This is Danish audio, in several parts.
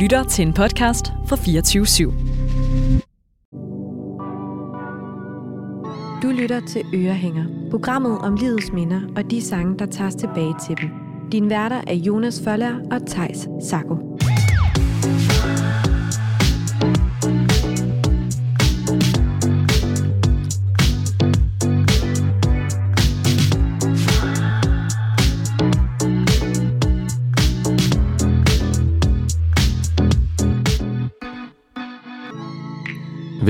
lytter til en podcast fra 24 /7. Du lytter til Ørehænger, programmet om livets minder og de sange, der tages tilbage til dem. Din værter er Jonas Føller og Tejs Sako.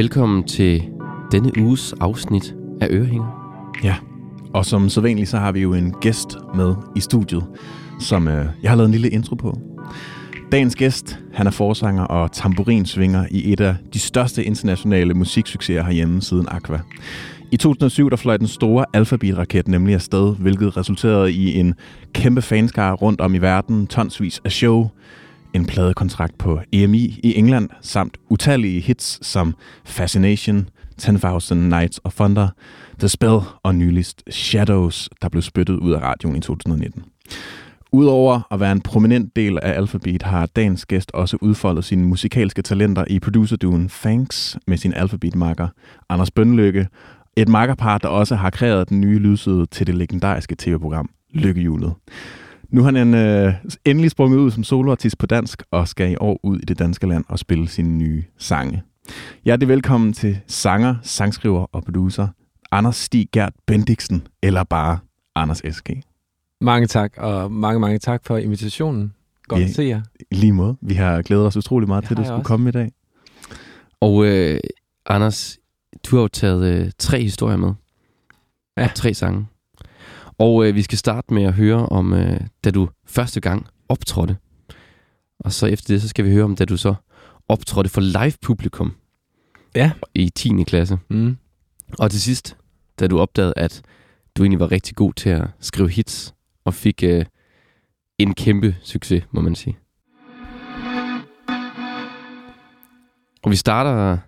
Velkommen til denne uges afsnit af Ørehænger. Ja, og som sædvanligt, så har vi jo en gæst med i studiet, som øh, jeg har lavet en lille intro på. Dagens gæst, han er forsanger og tamburinsvinger i et af de største internationale musiksucceser herhjemme siden Aqua. I 2007 der fløj den store alfabetraket nemlig afsted, hvilket resulterede i en kæmpe fanskare rundt om i verden, tonsvis af show, en pladekontrakt på EMI i England, samt utallige hits som Fascination, 10.000 Nights of Thunder, The Spell og nyligst Shadows, der blev spyttet ud af radioen i 2019. Udover at være en prominent del af Alphabet, har dagens gæst også udfoldet sine musikalske talenter i producerduen Thanks med sin Alphabet-marker Anders Bønlykke, et makkerpar, der også har kreeret den nye lydside til det legendariske tv-program Lykkehjulet. Nu har han øh, endelig sprunget ud som soloartist på dansk og skal i år ud i det danske land og spille sine nye sange. Hjertelig velkommen til sanger, sangskriver og producer Anders Stig Gert Bendiksen, eller bare Anders S.G. Mange tak, og mange, mange tak for invitationen. Godt Ja. at se jer. Lige måde. Vi har glædet os utrolig meget til, at du skulle også. komme i dag. Og øh, Anders, du har jo taget øh, tre historier med. Ja. Og tre sange. Og øh, vi skal starte med at høre om, øh, da du første gang optrådte. Og så efter det, så skal vi høre om, da du så optrådte for live-publikum. Ja. I 10. klasse. Mm. Og til sidst, da du opdagede, at du egentlig var rigtig god til at skrive hits, og fik øh, en kæmpe succes, må man sige. Og vi starter,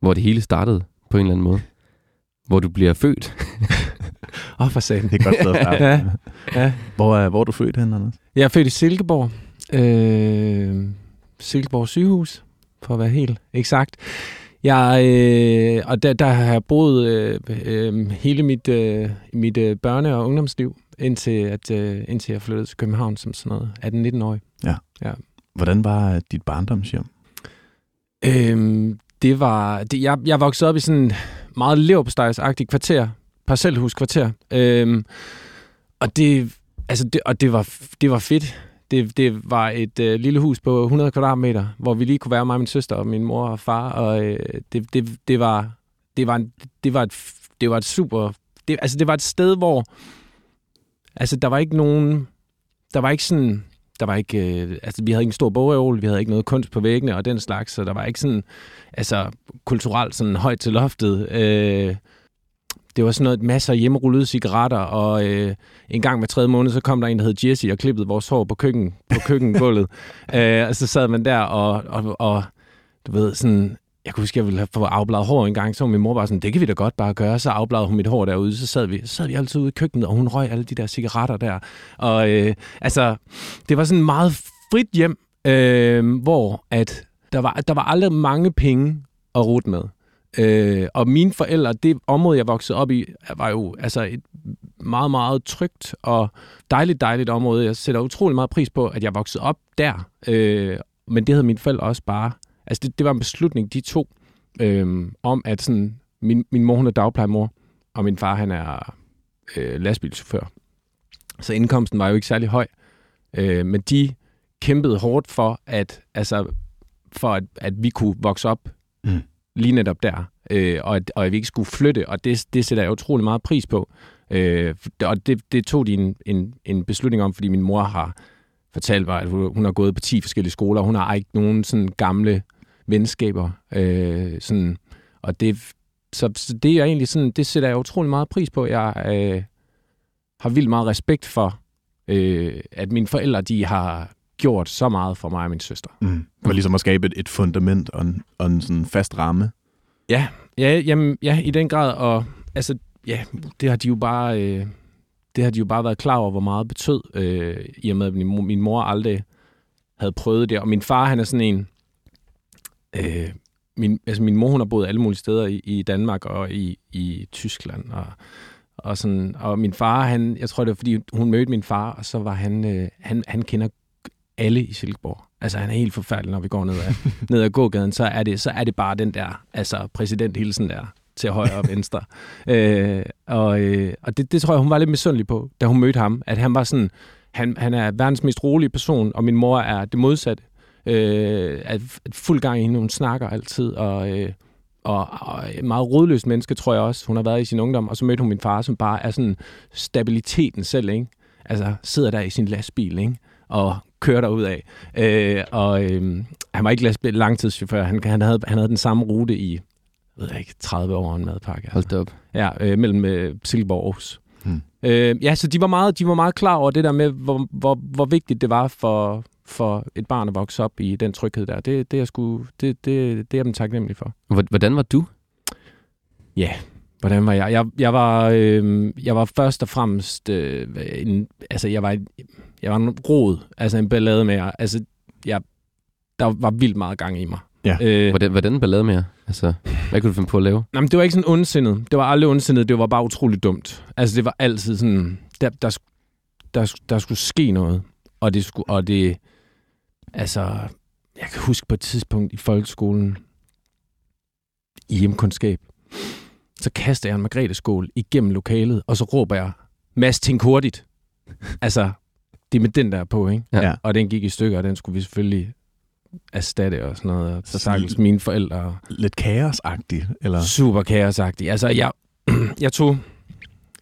hvor det hele startede, på en eller anden måde. Hvor du bliver født. Åh, oh, for satan. Det er godt sted at. Ja, ja. Hvor, er, hvor er du født hen, Anders? Jeg er født i Silkeborg. Øh, Silkeborg sygehus, for at være helt eksakt. Jeg, øh, og der, der har jeg boet øh, øh, hele mit, øh, mit øh, børne- og ungdomsliv, indtil, at, øh, indtil jeg flyttede til København som sådan noget 18-19 år. Hvordan var dit barndomshjem? Øhm, det var... Det, jeg, jeg voksede op i sådan en meget leverpostejsagtigt kvarter. Parcelhuskvarter. Øhm, og det, altså det, og det var, det var fedt. Det, det var et øh, lille hus på 100 kvadratmeter, hvor vi lige kunne være mig og min søster og min mor og far. Og øh, det, det, det, var, det, var, en- det, var et, det var et super... Det, altså det var et sted, hvor... Altså der var ikke nogen... Der var ikke sådan der var ikke, øh, altså vi havde ikke en stor bogreol, vi havde ikke noget kunst på væggene og den slags, så der var ikke sådan, altså kulturelt sådan højt til loftet. Øh, det var sådan noget, masser af hjemmerullede cigaretter, og øh, en gang hver tredje måned, så kom der en, der hed Jesse og klippede vores hår på, køkken, på køkkengulvet. øh, og så sad man der og, og, og du ved, sådan, jeg kunne huske, jeg ville have fået afbladet hår en gang, så min mor bare sådan, det kan vi da godt bare gøre. Så afbladede hun mit hår derude, så sad vi, så sad vi altid ude i køkkenet, og hun røg alle de der cigaretter der. Og øh, altså, det var sådan et meget frit hjem, øh, hvor at der var, der var aldrig mange penge at rute med. Øh, og mine forældre, det område, jeg voksede op i, var jo altså et meget, meget trygt og dejligt, dejligt område. Jeg sætter utrolig meget pris på, at jeg voksede op der. Øh, men det havde mine forældre også bare. Altså, det, det var en beslutning, de to, øh, om at sådan, min, min mor, hun er dagplejemor, og min far, han er øh, lastbilchauffør. Så indkomsten var jo ikke særlig høj. Øh, men de kæmpede hårdt for, at, altså, for at, at vi kunne vokse op Mm. lige netop der, øh, og, at, og at vi ikke skulle flytte, og det, det sætter jeg utrolig meget pris på. Øh, og det, det tog de en, en, en beslutning om, fordi min mor har fortalt mig, at hun, hun har gået på 10 forskellige skoler, og hun har ikke nogen sådan gamle venskaber. Øh, sådan, og det, så, så det er egentlig sådan, det sætter jeg utrolig meget pris på. Jeg øh, har vildt meget respekt for, øh, at mine forældre, de har gjort så meget for mig og min søster. Mm. For ligesom at skabe et, et fundament og en, og en sådan fast ramme. Ja, ja, jamen, ja, i den grad, og altså, ja, det har de jo bare, øh, det har de jo bare været klar over, hvor meget betød, øh, i og med, at min mor, min mor aldrig havde prøvet det. Og min far, han er sådan en... Øh, min, altså min mor, hun har boet alle mulige steder i, i Danmark og i, i Tyskland. Og, og, sådan, og min far, han, jeg tror det var, fordi hun mødte min far, og så var han, øh, han, han kender alle i Silkeborg. Altså, han er helt forfærdelig, når vi går ned ad, ned ad gågaden, så er, det, så er det bare den der, altså præsidenthilsen der, til højre og venstre. øh, og øh, og det, det tror jeg, hun var lidt misundelig på, da hun mødte ham, at han var sådan, han, han er verdens mest rolige person, og min mor er det modsatte. Øh, er fuld gang i hende, hun snakker altid, og, øh, og, og et meget rådløst menneske, tror jeg også, hun har været i sin ungdom, og så mødte hun min far, som bare er sådan stabiliteten selv, ikke? Altså sidder der i sin lastbil, ikke? og kører derud af. Øh, og øh, han var ikke lastbil langtidschauffør. Han, han, havde, han havde den samme rute i ved jeg ikke, 30 år en madpakke. Altså. Hold op. Ja, øh, mellem øh, Silkeborg og Aarhus. Hmm. Øh, ja, så de var, meget, de var meget klar over det der med, hvor, hvor, hvor vigtigt det var for, for et barn at vokse op i den tryghed der. Det, det, er, sgu, det, det, det er dem taknemmelig for. Hvordan var du? Ja, hvordan var jeg? Jeg, jeg, var, øh, jeg var først og fremmest øh, en, altså jeg var, jeg var en rod, altså en ballade med Altså, jeg, der var vildt meget gang i mig. Ja. Øh, hvordan, hvordan ballade med jer? Altså, hvad kunne du finde på at lave? Jamen, det var ikke sådan ondsindet. Det var aldrig ondsindet. Det var bare utroligt dumt. Altså, det var altid sådan... Der, der, der, der skulle ske noget. Og det skulle... Og det... Altså... Jeg kan huske på et tidspunkt i folkeskolen, i hjemkundskab, så kaster jeg en margrethe igennem lokalet, og så råber jeg, Mads, tænk hurtigt. altså, det er med den der på, ikke? Ja. Og den gik i stykker, og den skulle vi selvfølgelig erstatte og sådan noget. Så sagtens mine forældre... Lidt kaosagtigt, eller? Super kaosagtigt. Altså, jeg, jeg tog...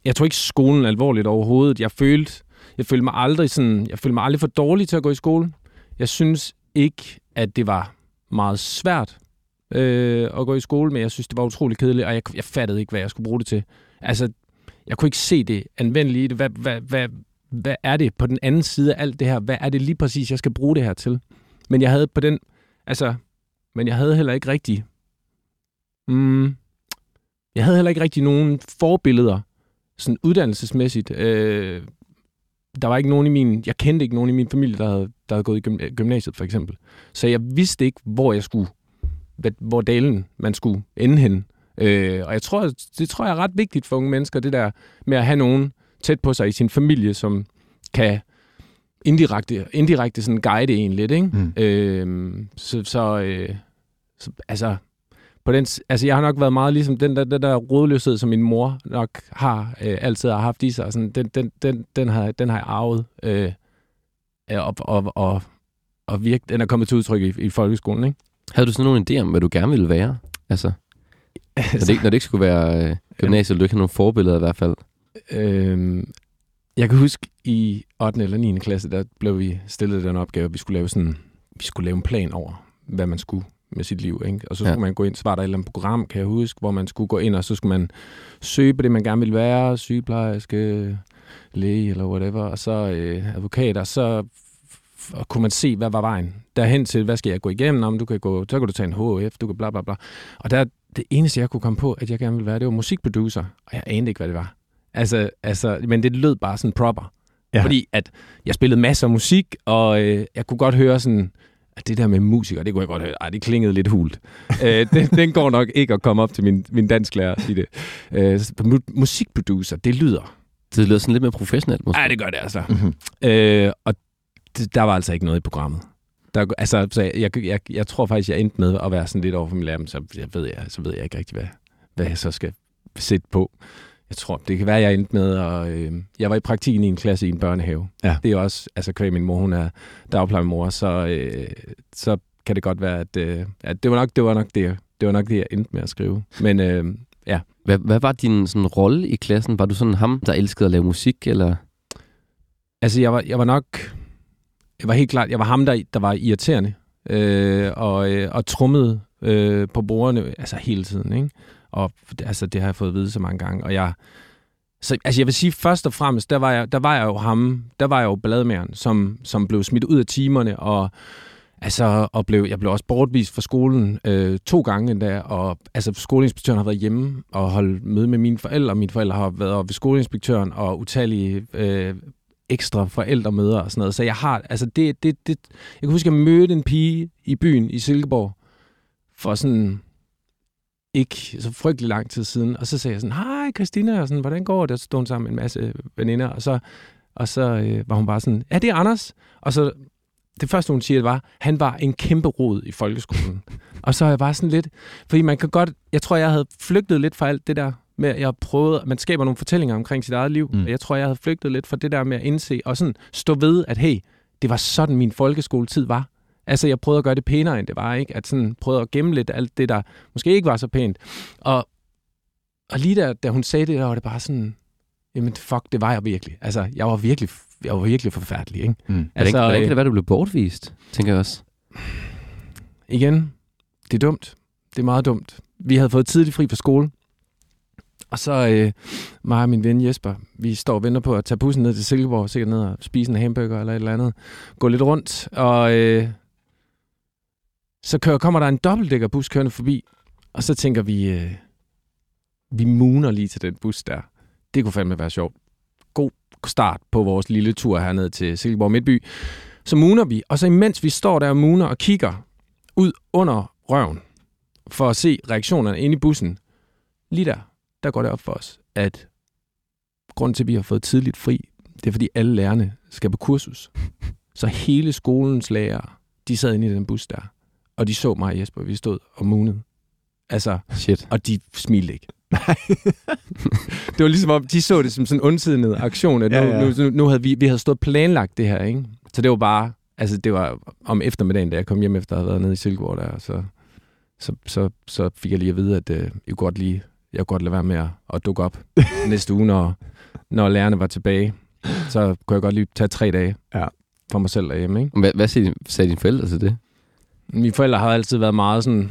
Jeg tog ikke skolen alvorligt overhovedet. Jeg følte, jeg følte mig aldrig sådan, jeg følte mig aldrig for dårlig til at gå i skole. Jeg synes ikke, at det var meget svært øh, at gå i skole, men jeg synes, det var utrolig kedeligt, og jeg, jeg fattede ikke, hvad jeg skulle bruge det til. Altså, jeg kunne ikke se det anvendelige i det. Hvad, hvad, hvad, hvad er det på den anden side af alt det her? Hvad er det lige præcis, jeg skal bruge det her til? Men jeg havde på den, altså, men jeg havde heller ikke rigtig, mm, jeg havde heller ikke rigtig nogen forbilleder, sådan uddannelsesmæssigt. Øh, der var ikke nogen i min, jeg kendte ikke nogen i min familie, der havde, der havde gået i gymnasiet, for eksempel. Så jeg vidste ikke, hvor jeg skulle, hvor dalen man skulle ende hen. Øh, og jeg tror, det tror jeg er ret vigtigt for unge mennesker, det der med at have nogen tæt på sig i sin familie, som kan indirekte, indirekte sådan guide en lidt, ikke? Mm. Øh, så, så, øh, så, altså, på den, altså, jeg har nok været meget ligesom den der, den der rådløshed, som min mor nok har øh, altid har haft i sig. Sådan, den, den, den, den, har, den har jeg arvet, øh, og, og, og, og virke, den er kommet til udtryk i, i folkeskolen, ikke? Havde du sådan nogle idéer om, hvad du gerne ville være? Altså, altså når, det ikke, når det ikke skulle være øh, gymnasiet, ville du ikke have nogle forbilleder i hvert fald? Øh, jeg kan huske, i 8. eller 9. klasse, der blev vi stillet den opgave, at vi skulle lave sådan, vi skulle lave en plan over, hvad man skulle med sit liv. Ikke? Og så skulle ja. man gå ind, så var der et eller andet program, kan jeg huske, hvor man skulle gå ind, og så skulle man søge på det, man gerne ville være, sygeplejerske, læge eller whatever, og så øh, advokater, så og kunne man se, hvad var vejen derhen til, hvad skal jeg gå igennem, om du kan gå, så kan du tage en HF, du kan bla bla bla. Og der, det eneste, jeg kunne komme på, at jeg gerne ville være, det var musikproducer, og jeg anede ikke, hvad det var. Altså, altså, men det lød bare sådan proper. Ja. Fordi at jeg spillede masser af musik, og øh, jeg kunne godt høre sådan, at det der med musiker, det kunne jeg godt høre, ej, det klingede lidt hult. øh, den, den går nok ikke at komme op til min, min dansklærer og sige det. Øh, musikproducer, det lyder... Det lyder sådan lidt mere professionelt, måske. Ja, det gør det altså. Mm-hmm. Øh, og det, der var altså ikke noget i programmet. Der, altså, så jeg, jeg, jeg, jeg tror faktisk, jeg endte med at være sådan lidt over for min lærer, så jeg ved, jeg, så ved jeg ikke rigtig, hvad, hvad jeg så skal sætte på. Jeg tror, det kan være, jeg endte med at... Øh, jeg var i praktik i en klasse i en børnehave. Ja. Det er også... Altså, kvæg min mor, hun er dagplejemor, så, øh, så kan det godt være, at, øh, at det, var nok, det var nok det, det var nok det, jeg endte med at skrive. Men øh, ja. Hvad, hvad var din sådan, rolle i klassen? Var du sådan ham, der elskede at lave musik, eller? Altså, jeg var, jeg var nok... Jeg var helt klart... Jeg var ham, der, der var irriterende. Øh, og, øh, og trummede øh, på bordene altså hele tiden, ikke? Og altså, det har jeg fået at vide så mange gange. Og jeg, så, altså jeg vil sige, først og fremmest, der var jeg, der var jeg jo ham, der var jeg jo ballademæren, som, som blev smidt ud af timerne, og Altså, og blev, jeg blev også bortvist fra skolen øh, to gange endda, og altså, skoleinspektøren har været hjemme og holdt møde med mine forældre, og mine forældre har været ved skoleinspektøren, og utallige øh, ekstra forældremøder og sådan noget. Så jeg har, altså det, det, det, jeg kan huske, at jeg mødte en pige i byen i Silkeborg for sådan ikke så frygtelig lang tid siden. Og så sagde jeg sådan, hej Christina, og sådan, hvordan går det? Så stod hun sammen med en masse veninder, og så, og så øh, var hun bare sådan, ja, det er Anders. Og så det første, hun siger, var, han var en kæmpe rod i folkeskolen. og så er jeg bare sådan lidt, fordi man kan godt, jeg tror, jeg havde flygtet lidt fra alt det der med, at jeg prøvede, man skaber nogle fortællinger omkring sit eget liv. Mm. Jeg tror, jeg havde flygtet lidt fra det der med at indse, og sådan stå ved, at hey, det var sådan min folkeskoletid var. Altså, jeg prøvede at gøre det pænere, end det var, ikke? At sådan prøvede at gemme lidt alt det, der måske ikke var så pænt. Og, og lige der, da hun sagde det, der var det bare sådan, jamen fuck, det var jeg virkelig. Altså, jeg var virkelig, jeg var virkelig forfærdelig, ikke? Mm. Altså, hvordan, hvordan kan det være, du blev bortvist, tænker jeg også? igen, det er dumt. Det er meget dumt. Vi havde fået tidligt fri fra skole. Og så øh, mig og min ven Jesper, vi står og venter på at tage bussen ned til Silkeborg, sikkert ned og spise en hamburger eller et eller andet. Gå lidt rundt, og øh, så kører, kommer der en dobbeltdækkerbus kørende forbi, og så tænker vi, øh, vi muner lige til den bus der. Det kunne fandme være sjovt. Start på vores lille tur herned til Silkeborg Midtby. Så muner vi, og så imens vi står der og muner og kigger ud under røven, for at se reaktionerne inde i bussen, lige der, der går det op for os, at grunden til, at vi har fået tidligt fri, det er, fordi alle lærerne skal på kursus. Så hele skolens lærere, de sad inde i den bus der, og de så mig og Jesper, vi stod og munede. Altså, Shit. og de smilte ikke. det var ligesom om, de så det som sådan en ondsidet aktion, at nu, Ja, ja, ja. nu, nu havde vi, vi havde stået planlagt det her, ikke? Så det var bare, altså det var om eftermiddagen, da jeg kom hjem efter at have været nede i Silkeborg der, så, så, så, så fik jeg lige at vide, at øh, jeg godt lige, jeg godt lade være med at, at dukke op næste uge, når, når lærerne var tilbage. Så kunne jeg godt lige tage tre dage Ja. for mig selv derhjemme, ikke? Hvad, hvad sagde, din- sagde dine forældre til det? Mine forældre har altid været meget sådan,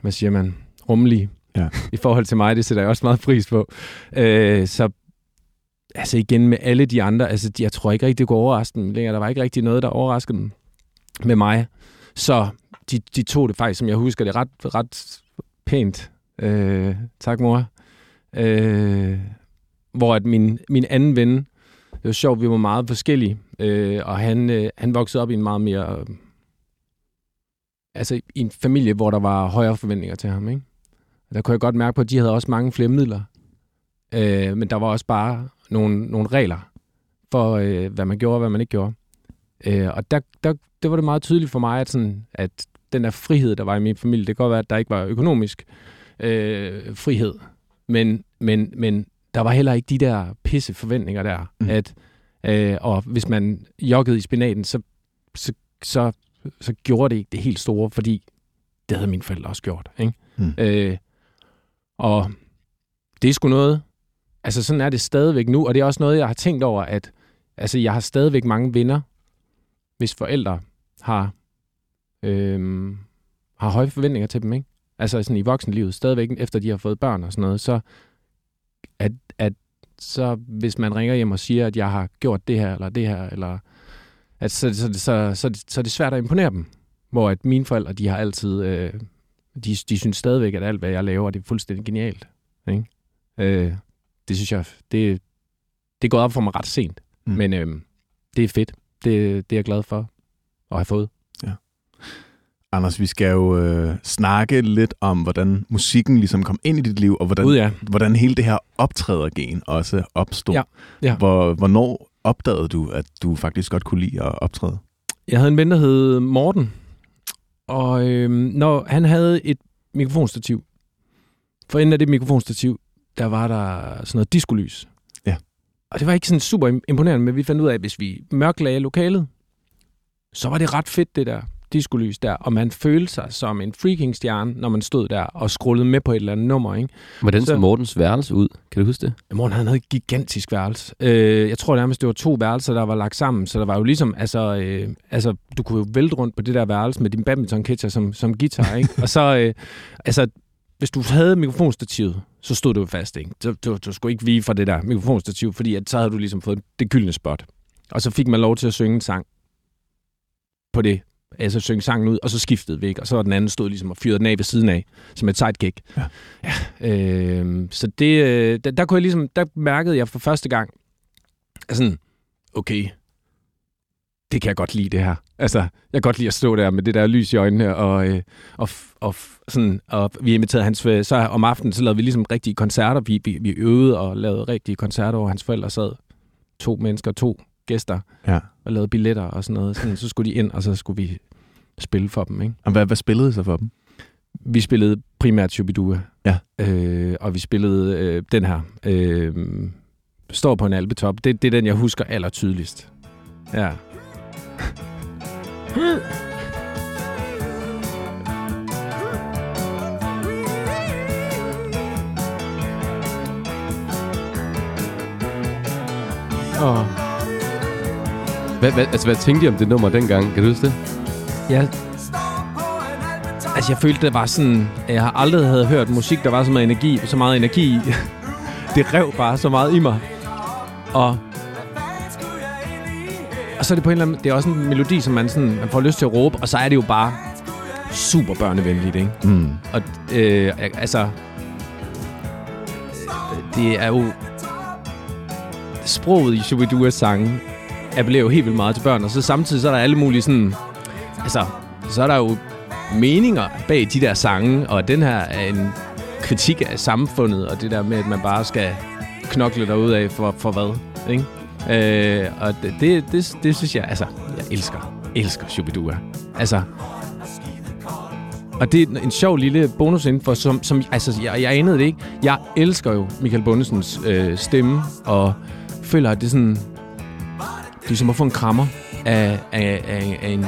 hvad siger man, rummelige Ja. i forhold til mig. Det sætter jeg også meget pris på. Øh, så altså igen med alle de andre, altså jeg tror ikke rigtig, det kunne overraske dem længere. Der var ikke rigtig noget, der overraskede dem med mig. Så de, de tog det faktisk, som jeg husker det, ret, ret pænt. Øh, tak, mor. Øh, hvor at min, min anden ven, det var sjovt, vi var meget forskellige, øh, og han, øh, han voksede op i en meget mere... Øh, altså i en familie, hvor der var højere forventninger til ham, ikke? Der kunne jeg godt mærke på, at de havde også mange flere midler. Øh, men der var også bare nogle, nogle regler for, øh, hvad man gjorde og hvad man ikke gjorde. Øh, og der, der, det var det meget tydeligt for mig, at, sådan, at den der frihed, der var i min familie, det kan godt være, at der ikke var økonomisk øh, frihed, men, men, men der var heller ikke de der pisse forventninger der, mm. at øh, og hvis man joggede i spinaten, så, så, så, så gjorde det ikke det helt store, fordi det havde mine forældre også gjort. Ikke? Mm. Øh, og det er sgu noget, altså sådan er det stadigvæk nu, og det er også noget, jeg har tænkt over, at altså, jeg har stadigvæk mange venner, hvis forældre har, øhm, har høje forventninger til dem, ikke? Altså sådan i voksenlivet, stadigvæk efter de har fået børn og sådan noget, så at, at så hvis man ringer hjem og siger, at jeg har gjort det her eller det her, eller at så, så, så, så, så er det svært at imponere dem. Hvor at mine forældre, de har altid, øh, de, de synes stadigvæk, at alt, hvad jeg laver, det er fuldstændig genialt. Ikke? Øh, det synes jeg, det, det er gået op for mig ret sent. Mm. Men øh, det er fedt. Det, det er jeg glad for at have fået. Anders, vi skal jo øh, snakke lidt om, hvordan musikken ligesom kom ind i dit liv, og hvordan, Ud ja. hvordan hele det her optrædergen også opstod. Ja, ja. Hvor, hvornår opdagede du, at du faktisk godt kunne lide at optræde? Jeg havde en ven, der hed Morten, og øh, når han havde et mikrofonstativ, for enden af det mikrofonstativ, der var der sådan noget diskolys. Ja. Og det var ikke sådan super im- imponerende, men vi fandt ud af, at hvis vi mørklagde lokalet, så var det ret fedt, det der diskolys der, og man følte sig som en freaking stjerne, når man stod der og scrollede med på et eller andet nummer, ikke? Hvordan så Mortens værelse ud? Kan du huske det? Morten han havde et gigantisk værelse. Øh, jeg tror nærmest, det var to værelser, der var lagt sammen, så der var jo ligesom, altså, øh, altså du kunne jo vælte rundt på det der værelse med din badminton som, som guitar, ikke? og så, øh, altså, hvis du havde mikrofonstativet, så stod du jo fast, ikke? Du, du, du skulle ikke vige fra det der mikrofonstativ, fordi at, så havde du ligesom fået det gyldne spot. Og så fik man lov til at synge en sang på det, altså synge sangen ud, og så skiftede vi, ikke? Og så var den anden stod ligesom og fyrede den af ved siden af, som et sidekick. Ja. ja øh, så det, øh, der, der, kunne jeg ligesom, der mærkede jeg for første gang, altså, okay, det kan jeg godt lide, det her. Altså, jeg kan godt lide at stå der med det der lys i øjnene, og, øh, og, og, sådan, og vi inviterede hans, så om aftenen, så lavede vi ligesom rigtige koncerter. Vi, vi, vi øvede og lavede rigtige koncerter, hvor hans forældre sad to mennesker, to gæster, Ja. og lavede billetter og sådan noget. Sådan, så skulle de ind, og så skulle vi spille for dem, ikke? Og hvad, hvad spillede I så for dem? Vi spillede primært Shubidua. Ja. Øh, og vi spillede øh, den her. Øh, står på en albetop. Det, det er den, jeg husker aller tydeligst. Ja. Åh, Hvad, hvad, altså, hvad tænkte I om det nummer dengang? Kan du huske det? ja. Altså, jeg følte, det var sådan... at Jeg har aldrig havde hørt musik, der var så meget energi, så meget energi i. det rev bare så meget i mig. Og og så er det på en eller anden... Det er også en melodi, som man, sådan, man får lyst til at råbe, og så er det jo bare super børnevenligt, ikke? Mm. Og øh, altså... Det er jo... Sproget i Shubiduas sange appellerer jo helt vildt meget til børn, og så samtidig så er der alle mulige sådan... Altså, så er der jo meninger bag de der sange, og den her er en kritik af samfundet, og det der med, at man bare skal knokle derud af for, for hvad, ikke? Øh, og det, det, det, det synes jeg, altså, jeg elsker, elsker Shubidua. Altså, og det er en sjov lille bonus indenfor, som, som altså, jeg, jeg anede det ikke. Jeg elsker jo Michael Bundesens øh, stemme, og føler, at det er sådan... Det er som at få en krammer af, af, af, af en...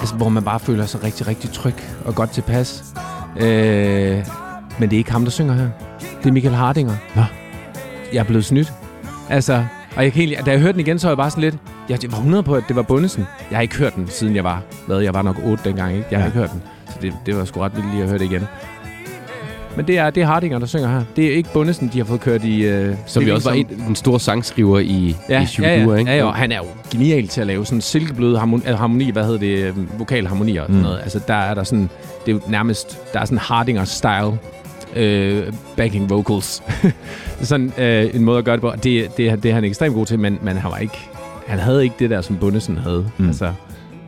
Altså, hvor man bare føler sig rigtig, rigtig tryg og godt tilpas. Øh, men det er ikke ham, der synger her. Det er Michael Hardinger. Nå. Jeg er blevet snydt. Altså, og jeg kan egentlig, da jeg hørte den igen, så var jeg bare sådan lidt... Jeg var 100 på, at det var Bundesen. Jeg har ikke hørt den, siden jeg var... Hvad, jeg var nok 8 dengang, ikke? Jeg har Ja. ikke hørt den. Så det, det var sgu ret vildt lige at høre det igen. Men det er, det er Hardinger, der synger her. Det er ikke Bundesen, de har fået kørt i... Øh, Som det vi også var en, en stor sangskriver i, Ja, i Shubidua, ja, ja, ikke? ja, ja, og han er jo genial til at lave sådan silkebløde harmoni, harmoni hvad hedder det, øh, vokalharmonier og sådan Mm. noget. Altså, der er der sådan, det er jo nærmest, der er sådan Hardinger-style øh, backing vocals. sådan øh, en måde at gøre det på. Det, det, det er han ekstremt god til, men, men han var ikke, han havde ikke det der, som Bundesen havde. Mm. Altså,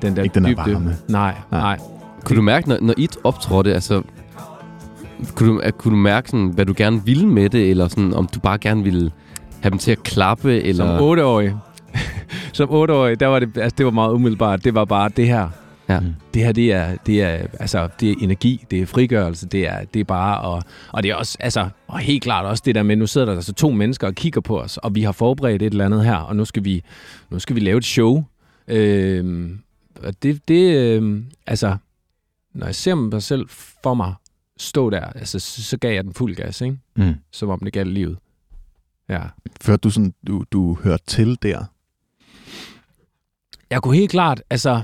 den der Ikke den der dybde. varme. Nej, Nej. nej. Kunne du mærke, når, når I optrådte, altså... Kunne du, kunne du mærke, sådan, hvad du gerne ville med det, eller sådan, om du bare gerne ville have dem til at klappe, eller... Som otteårig. som otteårig, der var det, altså, det var meget umiddelbart. Det var bare det her. Ja. Det her, det er, det er, altså, det er energi, det er frigørelse, det er, det er bare, og, og det er også, altså, og helt klart også det der med, nu sidder der altså to mennesker og kigger på os, og vi har forberedt et eller andet her, og nu skal vi, nu skal vi lave et show. Øhm, og det, det øhm, altså, når jeg ser mig selv for mig stå der, altså, så, så gav jeg den fuld gas, ikke? Mm. Som om det galt livet. Ja. Følte du sådan, du, du hørte til der? Jeg kunne helt klart, altså...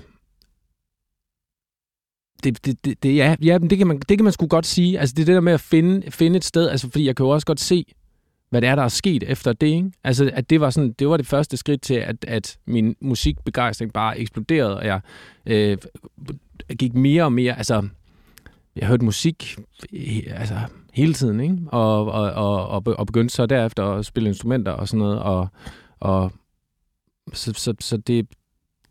Det, det, det, det, ja, ja, det kan, man, det kan man sgu godt sige. Altså, det er det der med at finde, finde et sted, altså, fordi jeg kan jo også godt se, hvad det er, der er sket efter det, ikke? Altså, at det var, sådan, det var det første skridt til, at, at min musikbegejstring bare eksploderede, og jeg øh, gik mere og mere, altså, jeg hørte musik altså, hele tiden, ikke? Og, og, og, og, begyndte så derefter at spille instrumenter og sådan noget, og, og så, så, så det,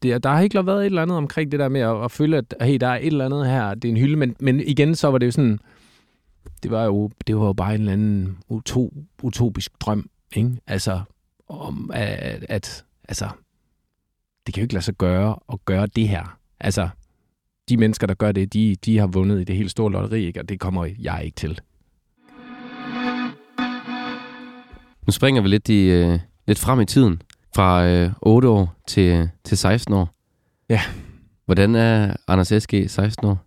det, der har helt klart været et eller andet omkring det der med at, at føle, at hey, der er et eller andet her, det er en hylde, men, men igen, så var det jo sådan, det var jo, det var jo bare en eller anden utopisk drøm, ikke? Altså, om at, at, altså, det kan jo ikke lade sig gøre at gøre det her. Altså, de mennesker, der gør det, de, de har vundet i det helt store lotteri, ikke? og det kommer jeg ikke til. Nu springer vi lidt, i, øh, lidt frem i tiden. Fra øh, 8 år til, til 16 år. Ja. Hvordan er Anders S.G. 16 år?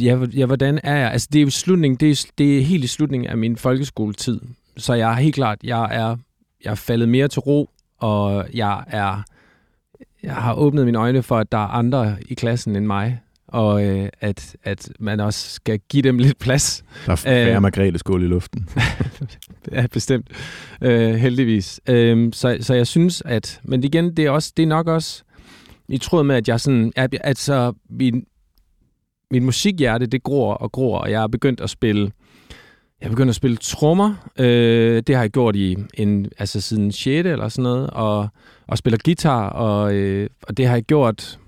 Ja, ja, hvordan er jeg? Altså, det er jo slutningen, det er, det er helt i slutningen af min folkeskoletid. Så jeg er helt klart, jeg er, jeg er faldet mere til ro, og jeg er, jeg har åbnet mine øjne for, at der er andre i klassen end mig, og øh, at, at man også skal give dem lidt plads. Der er færre Øh. Margrethe skål i luften. Ja, bestemt. Øh, heldigvis. Øh, så, så jeg synes, at... Men igen, det er, også, det er nok også i tråd med, at jeg sådan... At, altså, min, min musikhjerte, det gror og gror, og jeg er begyndt at spille... Jeg begyndte at spille trommer. Øh, det har jeg gjort i en, altså siden 6. eller sådan noget. Og, og spiller guitar, og, øh, og det har jeg gjort...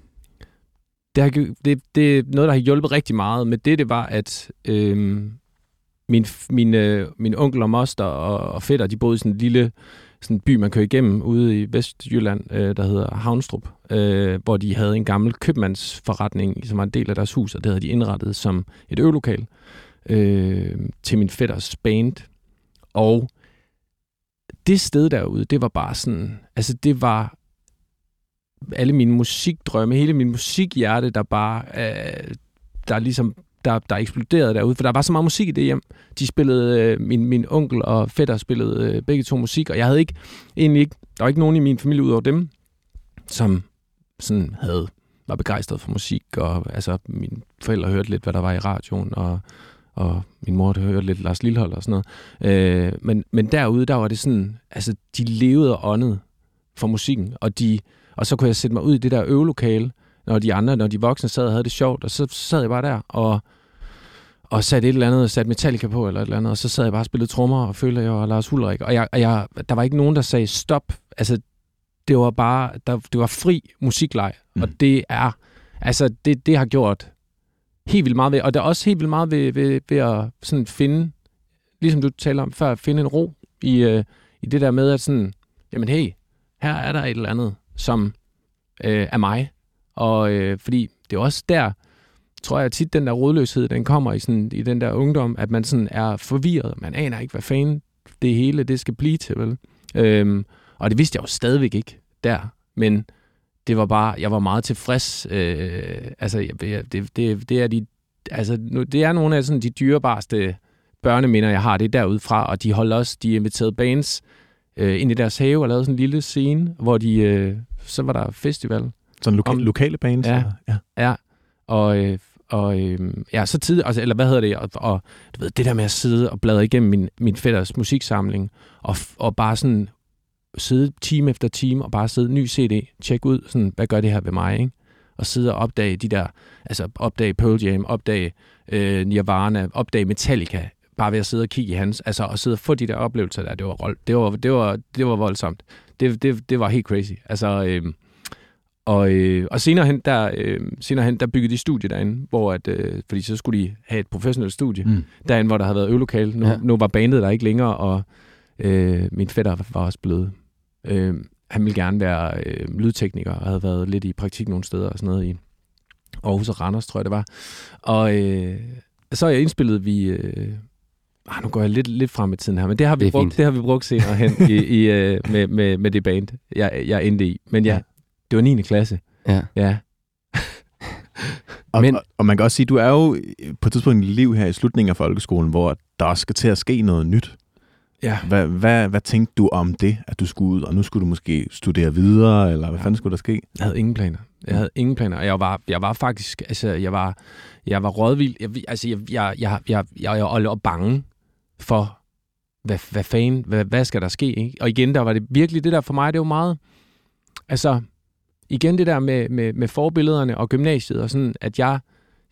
Det, har, det, det er noget, der har hjulpet rigtig meget. Men det, det var, at øh, min, min, øh, min onkel og moster og, og fætter, de boede i sådan en lille sådan en by, man kører igennem ude i Vestjylland, øh, der hedder Havnstrup, øh, hvor de havde en gammel købmandsforretning, som var en del af deres hus, og det havde de indrettet som et øvelokal øh, til min fætters band. Og det sted derude, det var bare sådan, altså det var alle mine musikdrømme, hele min musikhjerte, der bare, øh, der ligesom der, der eksploderede derude, for der var så meget musik i det hjem. De spillede, øh, min, min onkel og fætter spillede øh, begge to musik, og jeg havde ikke, egentlig ikke, der var ikke nogen i min familie ud over dem, som sådan havde, var begejstret for musik, og altså mine forældre hørte lidt, hvad der var i radioen, og, og min mor hørte lidt Lars Lillehold og sådan noget. Øh, men, men derude, der var det sådan, altså de levede og åndede for musikken, og, de, og så kunne jeg sætte mig ud i det der øvelokale, når de andre, når de voksne sad og havde det sjovt, og så sad jeg bare der og, og satte et eller andet, satte Metallica på eller et eller andet, og så sad jeg bare og spillede trommer og følte, at jeg var Lars Ulrik. Og, jeg, og jeg, der var ikke nogen, der sagde stop. Altså, det var bare, der, det var fri musikleg, mm. og det er, altså, det, det har gjort helt vildt meget ved, og der er også helt vildt meget ved, ved, ved at sådan finde, ligesom du taler om før, at finde en ro i, øh, i det der med, at sådan, jamen hey, her er der et eller andet, som øh, er mig, og øh, fordi det er også der, tror jeg tit, den der rådløshed, den kommer i, sådan, i den der ungdom, at man sådan er forvirret. Man aner ikke, hvad fanden det hele det skal blive til, vel? Øhm, og det vidste jeg jo stadigvæk ikke der. Men det var bare, jeg var meget tilfreds. Øh, altså, det, det, det er de, altså, nu, det er nogle af sådan, de dyrebarste børneminder, jeg har, det er derudfra, og de holder også, de inviterede bands øh, ind i deres have og lavede sådan en lille scene, hvor de, øh, så var der festival, sådan loka- Om, lokale bands? Ja, ja. ja. Og, øh, og øh, ja, så tid, altså, eller hvad hedder det, og, og du ved, det der med at sidde og bladre igennem min, min fætters musiksamling, og, og bare sådan sidde time efter time, og bare sidde ny CD, tjekke ud, sådan, hvad gør det her ved mig, ikke? Og sidde og opdage de der, altså opdage Pearl Jam, opdage øh, Nirvana, opdage Metallica, bare ved at sidde og kigge i hans, altså og sidde og få de der oplevelser der, det var, det var, det var, det var voldsomt. Det, det, det var helt crazy. Altså, øh, og, øh, og senere hen, der, øh, senere hen, der byggede de studie derinde, hvor at, øh, fordi så skulle de have et professionelt studie, mm. derinde, hvor der havde været øvelokale. Nu, ja. nu var bandet der ikke længere, og øh, min fætter var også blevet... Øh, han ville gerne være øh, lydtekniker, og havde været lidt i praktik nogle steder og sådan noget i Aarhus og Randers, tror jeg det var. Og øh, så er jeg indspillet vi... Øh, ah, nu går jeg lidt, lidt frem i tiden her, men det har vi, det brugt, det har vi brugt senere hen i, i, øh, med, med, med det band, jeg, jeg endte i. Men ja, ja det var 9. klasse. Ja. Ja. og, Men, og, og man kan også sige, du er jo på et tidspunkt i dit liv her i slutningen af folkeskolen, hvor der også skal til at ske noget nyt. Ja. Hvad, hvad, hvad tænkte du om det, at du skulle ud, og nu skulle du måske studere videre, eller hvad ja. fanden skulle der ske? Jeg havde ingen planer. Jeg havde ingen planer. Jeg var, jeg var faktisk, altså, jeg var, jeg var rådvild. Jeg, altså, jeg, jeg, jeg, jeg, jeg, jeg, jeg var bange for, hvad, hvad fanden, hvad, hvad skal der ske? Ikke? Og igen, der var det virkelig det der for mig, det var meget, altså, igen det der med, med, med forbillederne og gymnasiet, og sådan, at jeg,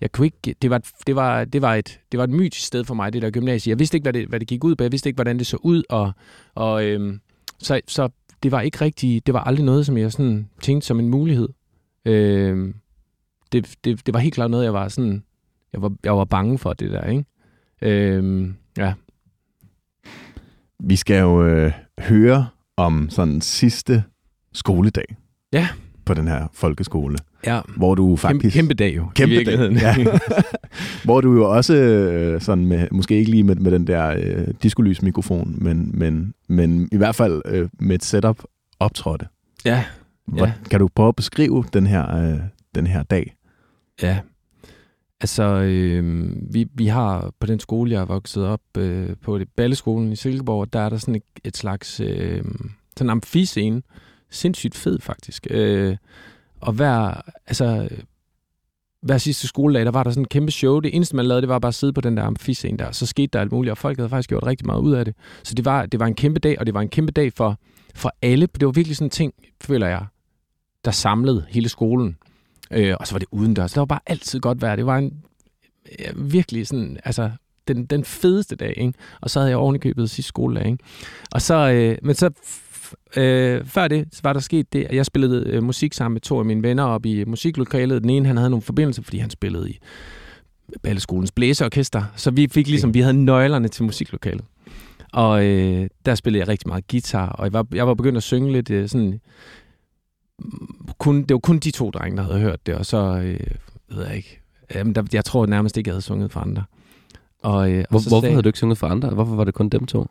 jeg kunne ikke, det var, det, var, det, var et, det var et mytisk sted for mig, det der gymnasie. Jeg vidste ikke, hvad det, hvad det gik ud på, jeg vidste ikke, hvordan det så ud, og, og øhm, så, så det var ikke rigtig, det var aldrig noget, som jeg sådan tænkte som en mulighed. Øhm, det, det, det var helt klart noget, jeg var sådan, jeg var, jeg var bange for det der, ikke? Øhm, ja. Vi skal jo øh, høre om sådan sidste skoledag. Ja på den her folkeskole. Ja. Hvor du faktisk... Kæmpe, kæmpe dag jo, kæmpe i. Dag, ja. hvor du jo også, øh, sådan med, måske ikke lige med, med den der øh, diskolys-mikrofon, men, men, men i hvert fald øh, med et setup optrådte. Ja. Hvor, ja. Kan du prøve at beskrive den her, øh, den her dag? Ja. Altså, øh, vi, vi har på den skole, jeg er vokset op øh, på det Balleskolen i Silkeborg, der er der sådan et, et slags øh, sådan en amfiscene, sindssygt fed, faktisk. Øh, og hver, altså, hver sidste skoledag, der var der sådan en kæmpe show. Det eneste, man lavede, det var bare at sidde på den der amfiscene der. Så skete der alt muligt, og folk havde faktisk gjort rigtig meget ud af det. Så det var, det var en kæmpe dag, og det var en kæmpe dag for, for alle. Det var virkelig sådan en ting, føler jeg, der samlede hele skolen. Øh, og så var det udendørs. Det var bare altid godt vejr. Det var en ja, virkelig sådan, altså, den, den fedeste dag, ikke? Og så havde jeg ovenikøbet sidste skoledag, ikke? Og så, øh, men så øh, før det, så var der sket det, at jeg spillede øh, musik sammen med to af mine venner op i musiklokalet. Den ene, han havde nogle forbindelser, fordi han spillede i Balleskolens blæseorkester. Så vi fik ligesom, vi havde nøglerne til musiklokalet. Og øh, der spillede jeg rigtig meget guitar, og jeg var, jeg var begyndt at synge lidt øh, sådan... Kun, det var kun de to drenge, der havde hørt det, og så, øh, ved jeg ikke, jamen, der, jeg tror nærmest ikke, jeg havde sunget for andre. Og, øh, Hvor, og så hvorfor sagde- havde du ikke sunget for andre? Hvorfor var det kun dem to?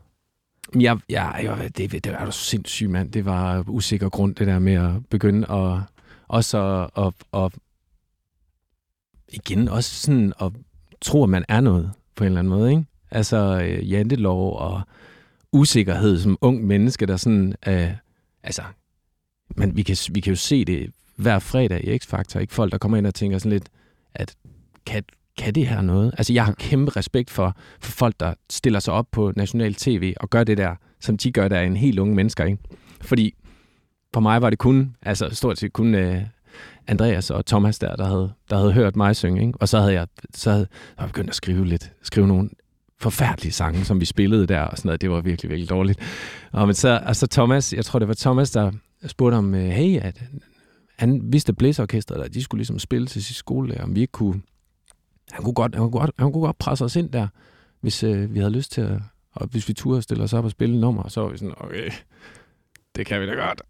jeg, jeg, jeg, det, det var du sindssygt, mand. Det var usikker grund, det der med at begynde at også at, at, at igen også sådan at tro, at man er noget på en eller anden måde, ikke? Altså øh, jantelov og usikkerhed som ung menneske, der sådan, øh, altså, men vi kan, vi kan jo se det hver fredag i X-Factor, ikke? Folk, der kommer ind og tænker sådan lidt, at kan, kan det her noget? Altså, jeg har kæmpe respekt for, for folk, der stiller sig op på national tv og gør det der, som de gør, der er en helt unge mennesker, ikke? Fordi for mig var det kun, altså stort set kun øh, Andreas og Thomas der, der havde, der havde hørt mig synge, ikke? Og så havde jeg, så havde jeg begyndt at skrive lidt, skrive nogle forfærdelige sange, som vi spillede der, og sådan noget. Det var virkelig, virkelig dårligt. Og, men så, og så Thomas, jeg tror, det var Thomas, der spurgte ham, øh, hey, at han vidste, at blæseorkestret, at de skulle ligesom spille til sit skole, om vi ikke kunne, han kunne godt, han kunne godt, han kunne godt presse os ind der, hvis øh, vi havde lyst til at, og hvis vi turde stille os op og spille nummer, så var vi sådan, okay, det kan vi da godt.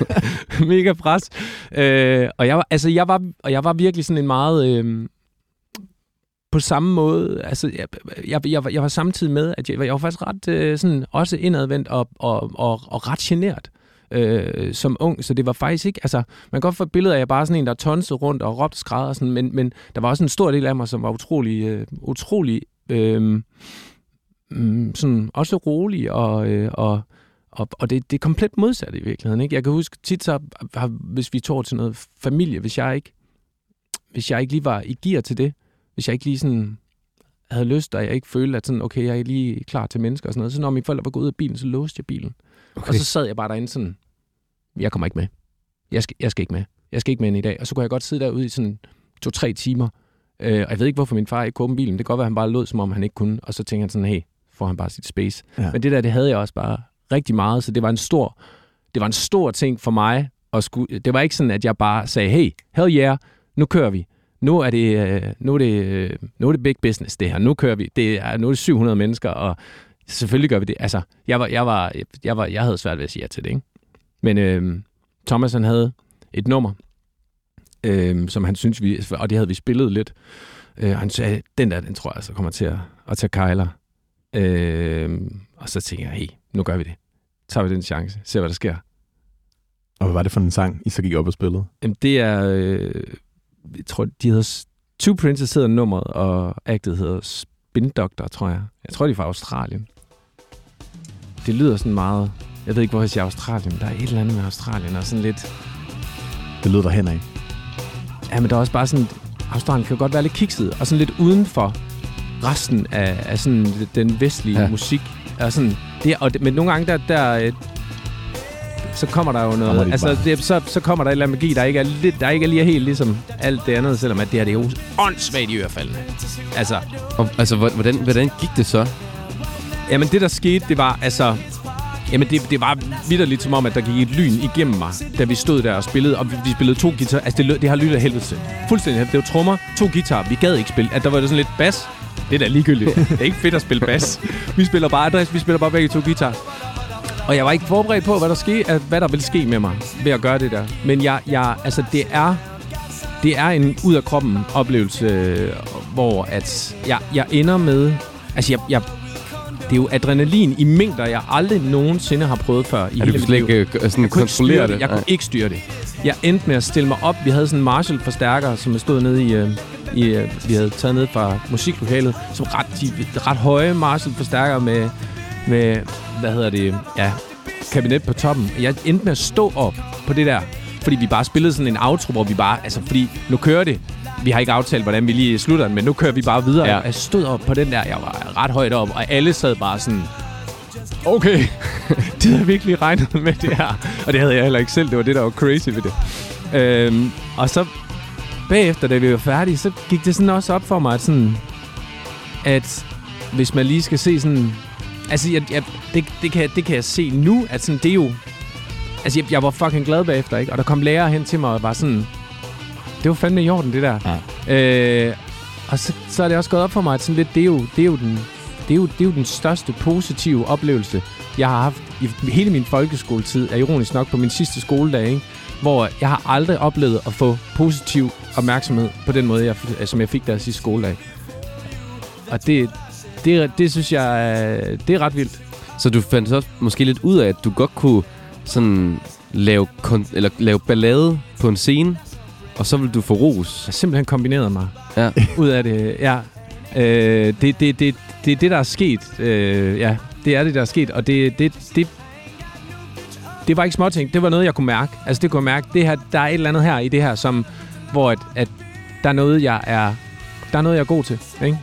Mega pres. Øh, og jeg var, altså, jeg var, og jeg var virkelig sådan en meget, øh, på samme måde, altså, jeg, jeg, jeg, var, jeg var samtidig med, at jeg, jeg var faktisk ret øh, sådan, også indadvendt og, og, og, og ret genert øh, som ung, så det var faktisk ikke, altså, man kan godt få et billede af, at jeg bare sådan en, der tonsede rundt og råbte og sådan, men, men der var også en stor del af mig, som var utrolig, øh, utrolig, øh, sådan, også rolig og, øh, og, og, og det, det er komplet modsat i virkeligheden. Ikke? Jeg kan huske tit, så, har- hvis vi tog til noget familie, hvis jeg ikke, hvis jeg ikke lige var i gear til det, hvis jeg ikke lige sådan havde lyst, og jeg ikke følte, at sådan, okay, jeg er lige klar til mennesker og sådan noget, så når mine forældre var gået ud af bilen, så låste jeg bilen. Okay. Og så sad jeg bare derinde sådan, jeg kommer ikke med. Jeg skal, jeg skal ikke med. Jeg skal ikke med ind i dag. Og så kunne jeg godt sidde derude i sådan to-tre timer. Øh, og jeg ved ikke, hvorfor min far ikke kunne åbne bilen. Det kan godt være, at han bare lød, som om han ikke kunne. Og så tænker han sådan, hey, får han bare sit space. Ja. Ja. Men det der, det havde jeg også bare rigtig meget. Så det var en stor, det var en stor ting for mig. At skulle, det var ikke sådan, at jeg bare sagde, hey, hell yeah, nu kører vi. Nu er det, øh, nu er det, øh, nu er det big business, det her. Nu kører vi. Det er, nu er det 700 mennesker, og selvfølgelig gør vi det. Altså, jeg, var, jeg, var, jeg, var, jeg havde svært ved at sige ja til det, ikke? Men øh, Thomas, han havde et nummer, øh, som han synes vi, og det havde vi spillet lidt. Øh, han sagde, den der, den tror jeg altså kommer til at, at tage kejler. Øh, og så tænkte jeg, hey, nu gør vi det. Tager vi den chance, ser hvad der sker. Og hvad var det for en sang, I så gik op og spillede? Jamen, det er, øh, jeg tror, de hedder, Two Princes hedder nummeret, og actet hedder Spin Doctor, tror jeg. Jeg tror, de er fra Australien. Det lyder sådan meget, jeg ved ikke, hvor jeg siger Australien, der er et eller andet med Australien, og sådan lidt, Det lød der hen af. Ja, men der er også bare sådan... Australien kan jo godt være lidt kikset, og sådan lidt uden for resten af, af sådan den vestlige Ja. musik. Og sådan, det, og men nogle gange, der, der, øh, så kommer der jo noget... Altså, det, så, så kommer der et eller andet magi, der ikke er, lidt, der ikke er lige helt ligesom alt det andet, selvom at det her det er jo åndssvagt i ørefaldene. Altså, Og, altså, hvor- hvordan, hvordan gik det så? Jamen det der skete, det var altså... Jamen det, det var vidderligt som om, at der gik et lyn igennem mig, da vi stod der og spillede, og vi, vi spillede to guitar. Altså det, lød- det har lyttet af helvede til. Fuldstændig. Det var trommer, to guitar. Vi gad ikke spille. At der var det sådan lidt bas. Det er da ligegyldigt. det er ikke fedt at spille bas. Vi spiller bare vi spiller bare begge to guitar. Og jeg var ikke forberedt på, hvad der, ske, at, hvad der ville ske med mig ved at gøre det der. Men jeg, jeg, altså det er, det er en ud af kroppen oplevelse, øh, hvor at jeg, jeg ender med... Altså jeg, jeg, det er jo adrenalin i mængder, jeg aldrig nogensinde har prøvet før i du hele mit slet ikke øh, sådan Jeg kontrollere det. det? Jeg kunne Nej. ikke styre det. Jeg endte med at stille mig op. Vi havde sådan en Marshall-forstærker, som stod nede i... Øh, i øh, vi havde taget ned fra musiklokalet. Som ret, de, ret høje Marshall-forstærkere med, med... Hvad hedder det? Ja, kabinet på toppen. Jeg endte med at stå op på det der. Fordi vi bare spillede sådan en outro, hvor vi bare... Altså, fordi nu kører det. Vi har ikke aftalt, hvordan vi lige slutter den, men nu kører vi bare videre. Ja. Jeg stod op på den der. Jeg var ret højt op, og alle sad bare sådan... Okay, det havde virkelig regnet med det her. Og det havde jeg heller ikke selv. Det var det, der var crazy ved det. Øhm, og så bagefter, da vi var færdige, så gik det sådan også op for mig, at sådan, at hvis man lige skal se sådan... Altså, jeg, jeg, det, det, kan, det kan jeg se nu, at sådan, det er jo... Altså, jeg, jeg var fucking glad bagefter, ikke? Og der kom lærere hen til mig og var sådan... Det var fandme i orden, det der. Ja. Øh, og så, så er det også gået op for mig, at sådan lidt, det er jo, det er jo den det er, jo, det er jo den største positive oplevelse, jeg har haft i hele min folkeskoletid, er ironisk nok på min sidste skoledag, ikke? hvor jeg har aldrig oplevet at få positiv opmærksomhed på den måde, jeg, som jeg fik der sidste skoledag. Og det, det, det synes jeg, det er ret vildt. Så du fandt også måske lidt ud af, at du godt kunne sådan lave, kon- eller lave ballade på en scene, og så vil du få ros. Jeg simpelthen kombineret mig ja. ud af det. Ja. Øh, det, det, det, det er det, der er sket. Øh, ja, det er det, der er sket. Og det, det, det, det var ikke småting. Det var noget, jeg kunne mærke. Altså, det kunne jeg mærke. Det her, der er et eller andet her i det her, som, hvor at, at der er noget, jeg er, der er noget, jeg er god til. Ikke?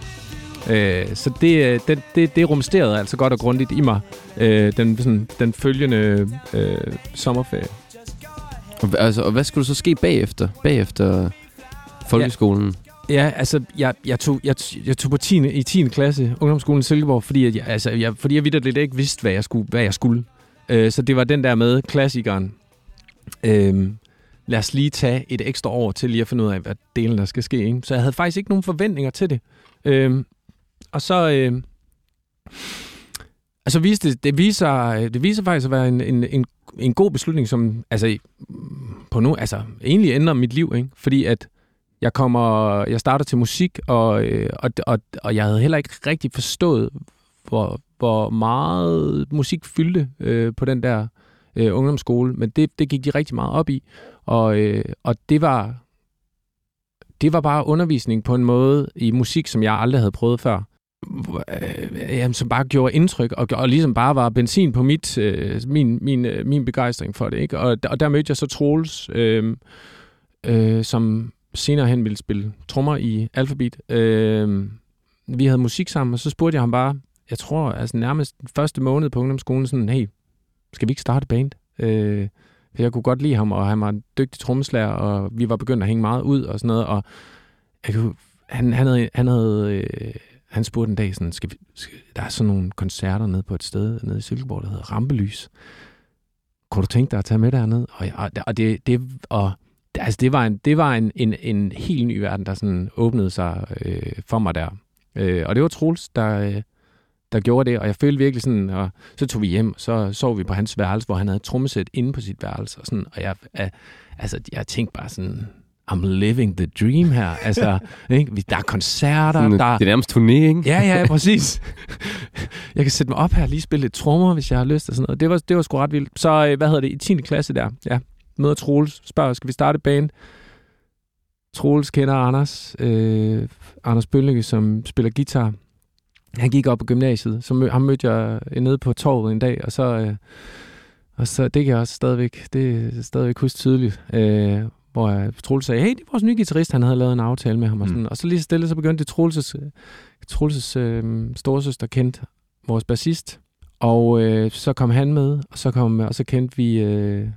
Øh, så det, det, det, det rumsterede altså godt og grundigt i mig øh, den, sådan, den følgende øh, sommerferie. Og, altså, og hvad skulle så ske bagefter? Bagefter folkeskolen? Ja, ja altså, jeg, jeg, tog, jeg, jeg tog på 10. i 10. klasse ungdomsskolen i Silkeborg, fordi, at jeg, altså, jeg, fordi jeg vidt lidt ikke vidste, hvad jeg skulle. Hvad jeg skulle. Øh, så det var den der med klassikeren. Øh, lad os lige tage et ekstra år til lige at finde ud af, hvad delen der skal ske. Ikke? Så jeg havde faktisk ikke nogen forventninger til det. Øh, og så... Øh, altså viste det, viser, det viser faktisk at være en, en, en, en god beslutning, som altså, på nu, altså, egentlig ændrer mit liv. Ikke? Fordi at jeg kommer, jeg starter til musik, og, øh, og, og, og jeg havde heller ikke rigtig forstået, hvor, hvor meget musik fyldte øh, på den der øh, ungdomsskole, men det, det gik de rigtig meget op i, og, øh, og det var det var bare undervisning på en måde i musik, som jeg aldrig havde prøvet før. Øh, jamen, som bare gjorde indtryk, og, og ligesom bare var benzin på mit, øh, min, min, øh, min begejstring for det. Ikke? Og, og der mødte jeg så Troels, øh, øh, som senere hen ville spille trommer i Alphabet. Øh, vi havde musik sammen, og så spurgte jeg ham bare, jeg tror altså nærmest første måned på ungdomsskolen, sådan, hey, skal vi ikke starte band? Øh, for jeg kunne godt lide ham, og han var en dygtig trommeslager, og vi var begyndt at hænge meget ud og sådan noget, og jeg kunne, han, han havde, han havde øh, han spurgte en dag sådan, skal vi, skal, der er sådan nogle koncerter nede på et sted nede i Silkeborg, der hedder Rampelys. Kunne du tænke dig at tage med derned? Og, ja, og det, det, og altså det var en, det var en, en, en helt ny verden, der sådan åbnede sig øh, for mig der. Øh, og det var Troels, der, øh, der gjorde det, og jeg følte virkelig sådan, og så tog vi hjem, så sov vi på hans værelse, hvor han havde et trommesæt inde på sit værelse, og sådan, og jeg, øh, altså, jeg tænkte bare sådan, I'm living the dream her. Altså, ikke? der er koncerter. Sådan, der... Det er nærmest turné, ikke? Ja, ja, præcis. jeg kan sætte mig op her og lige spille lidt trommer, hvis jeg har lyst. Og sådan noget. Det var, det var sgu ret vildt. Så, øh, hvad hedder det, i 10. klasse der, ja, møder Troels, spørger, skal vi starte band? Troels kender Anders, øh, Anders Bøllinge, som spiller guitar. Han gik op på gymnasiet, så mød, ham mødte jeg nede på torvet en dag, og så, øh, og så det kan jeg også stadigvæk, det er stadigvæk huske tydeligt, øh, hvor jeg, Troels sagde, hey, det er vores nye guitarist, han havde lavet en aftale med ham. Og, sådan. Mm. og så lige stille, så begyndte Troelses, Troelses øh, storesøster kendt vores bassist. Og øh, så kom han med, og så, kom, og så kendte vi... Øh,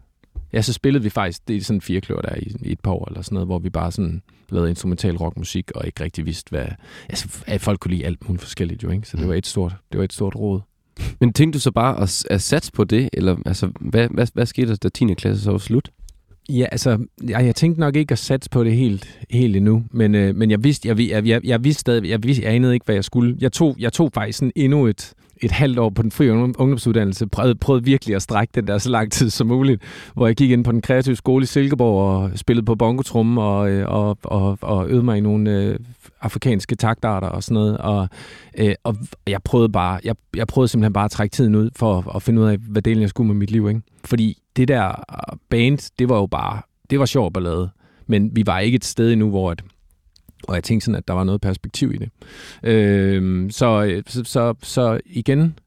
ja, så spillede vi faktisk det er sådan fire klør der i, i et par år, eller sådan noget, hvor vi bare sådan lavede instrumental rockmusik, og ikke rigtig vidste, hvad... Altså, at folk kunne lide alt muligt forskelligt jo, ikke? Så det mm. var et stort, det var et stort råd. Men tænkte du så bare at, at satse på det, eller altså, hvad, hvad, hvad skete der, da 10. klasse så var slut? Ja, altså, jeg, jeg tænkte nok ikke at satse på det helt, helt endnu, men, øh, men jeg vidste, jeg, jeg, jeg, jeg vidste stadig, jeg, vidste, jeg anede ikke, hvad jeg skulle. Jeg tog, jeg tog faktisk sådan endnu et, et halvt år på den frie ungdomsuddannelse, prøvede, prøvede virkelig at strække den der så lang tid som muligt, hvor jeg gik ind på den kreative skole i Silkeborg og spillede på bongotrum og, øh, og, og, og øvede mig i nogle øh, afrikanske taktarter og sådan noget. Og, øh, og jeg prøvede bare, jeg, jeg prøvede simpelthen bare at trække tiden ud for at finde ud af, hvad delen jeg skulle med mit liv. Ikke? Fordi det der øh, band, det var jo bare, det var sjovt ballade. Men vi var ikke et sted endnu, hvor, at, og jeg tænkte sådan, at der var noget perspektiv i det. Øhm, øh, så, så, så, så igen,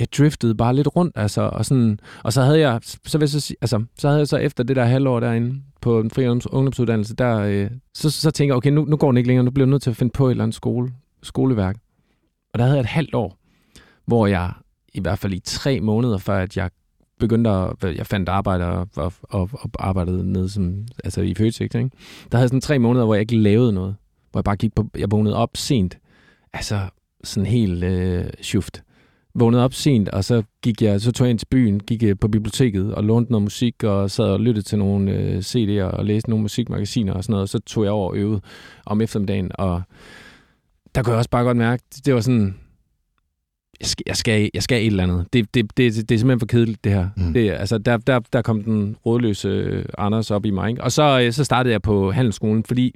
jeg driftede bare lidt rundt, altså, og, sådan, og så havde jeg, så, vil jeg så, altså, så havde jeg så efter det der halvår derinde på en fri ungdomsuddannelse, der, øh, så, så tænker jeg, okay, nu, nu går den ikke længere, nu bliver jeg nødt til at finde på et eller andet skole, skoleværk. Og der havde jeg et halvt år, hvor jeg i hvert fald i tre måneder, før at jeg begyndte at, jeg fandt arbejde og, og, og, og arbejdede ned som, altså i Føtex, ikke? Der havde sådan tre måneder, hvor jeg ikke lavede noget. Hvor jeg bare gik på, jeg vågnede op sent. Altså sådan helt øh, shift. Vågnede op sent, og så gik jeg, så tog jeg ind til byen, gik øh, på biblioteket og lånte noget musik, og sad og lyttede til nogle øh, CD'er og læste nogle musikmagasiner og sådan noget, og så tog jeg over og øvede om eftermiddagen, og der kunne jeg også bare godt mærke, det var sådan, jeg skal, jeg skal, jeg skal et eller andet. Det, det, det, det er simpelthen for kedeligt, det her. Mm. Det, altså, der, der, der kom den rådløse øh, Anders op i mig. Ikke? Og så, øh, så startede jeg på handelsskolen, fordi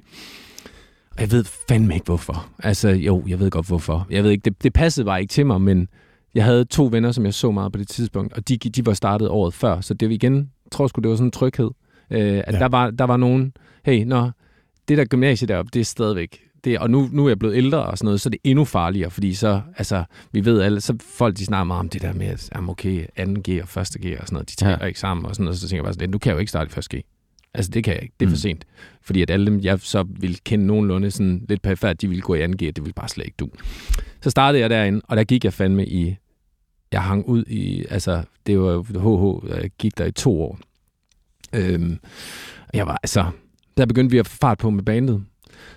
jeg ved fandme ikke, hvorfor. Altså, jo, jeg ved godt, hvorfor. Jeg ved ikke, det, det passede bare ikke til mig, men jeg havde to venner, som jeg så meget på det tidspunkt, og de, de var startet året før, så det var igen, jeg tror sgu, det var sådan en tryghed. Øh, at ja. der, var, der var nogen, hey, når det der gymnasie deroppe, det er stadigvæk, det, og nu, nu er jeg blevet ældre og sådan noget, så er det endnu farligere, fordi så, altså, vi ved alle, så folk de snakker meget om det der med, at jamen okay, 2G og 1G og sådan noget, de taler ja. ikke sammen og sådan noget, så tænker jeg bare sådan, nu kan jeg jo ikke starte i 1G. Altså, det kan jeg ikke. Det er for mm. sent. Fordi at alle dem, jeg så vil kende nogenlunde sådan lidt perifært, de ville gå i 2G, det ville bare slet ikke du. Så startede jeg derinde, og der gik jeg fandme i... Jeg hang ud i... Altså, det var HH, jeg gik der i to år. Øhm, jeg var altså... Der begyndte vi at få fart på med bandet.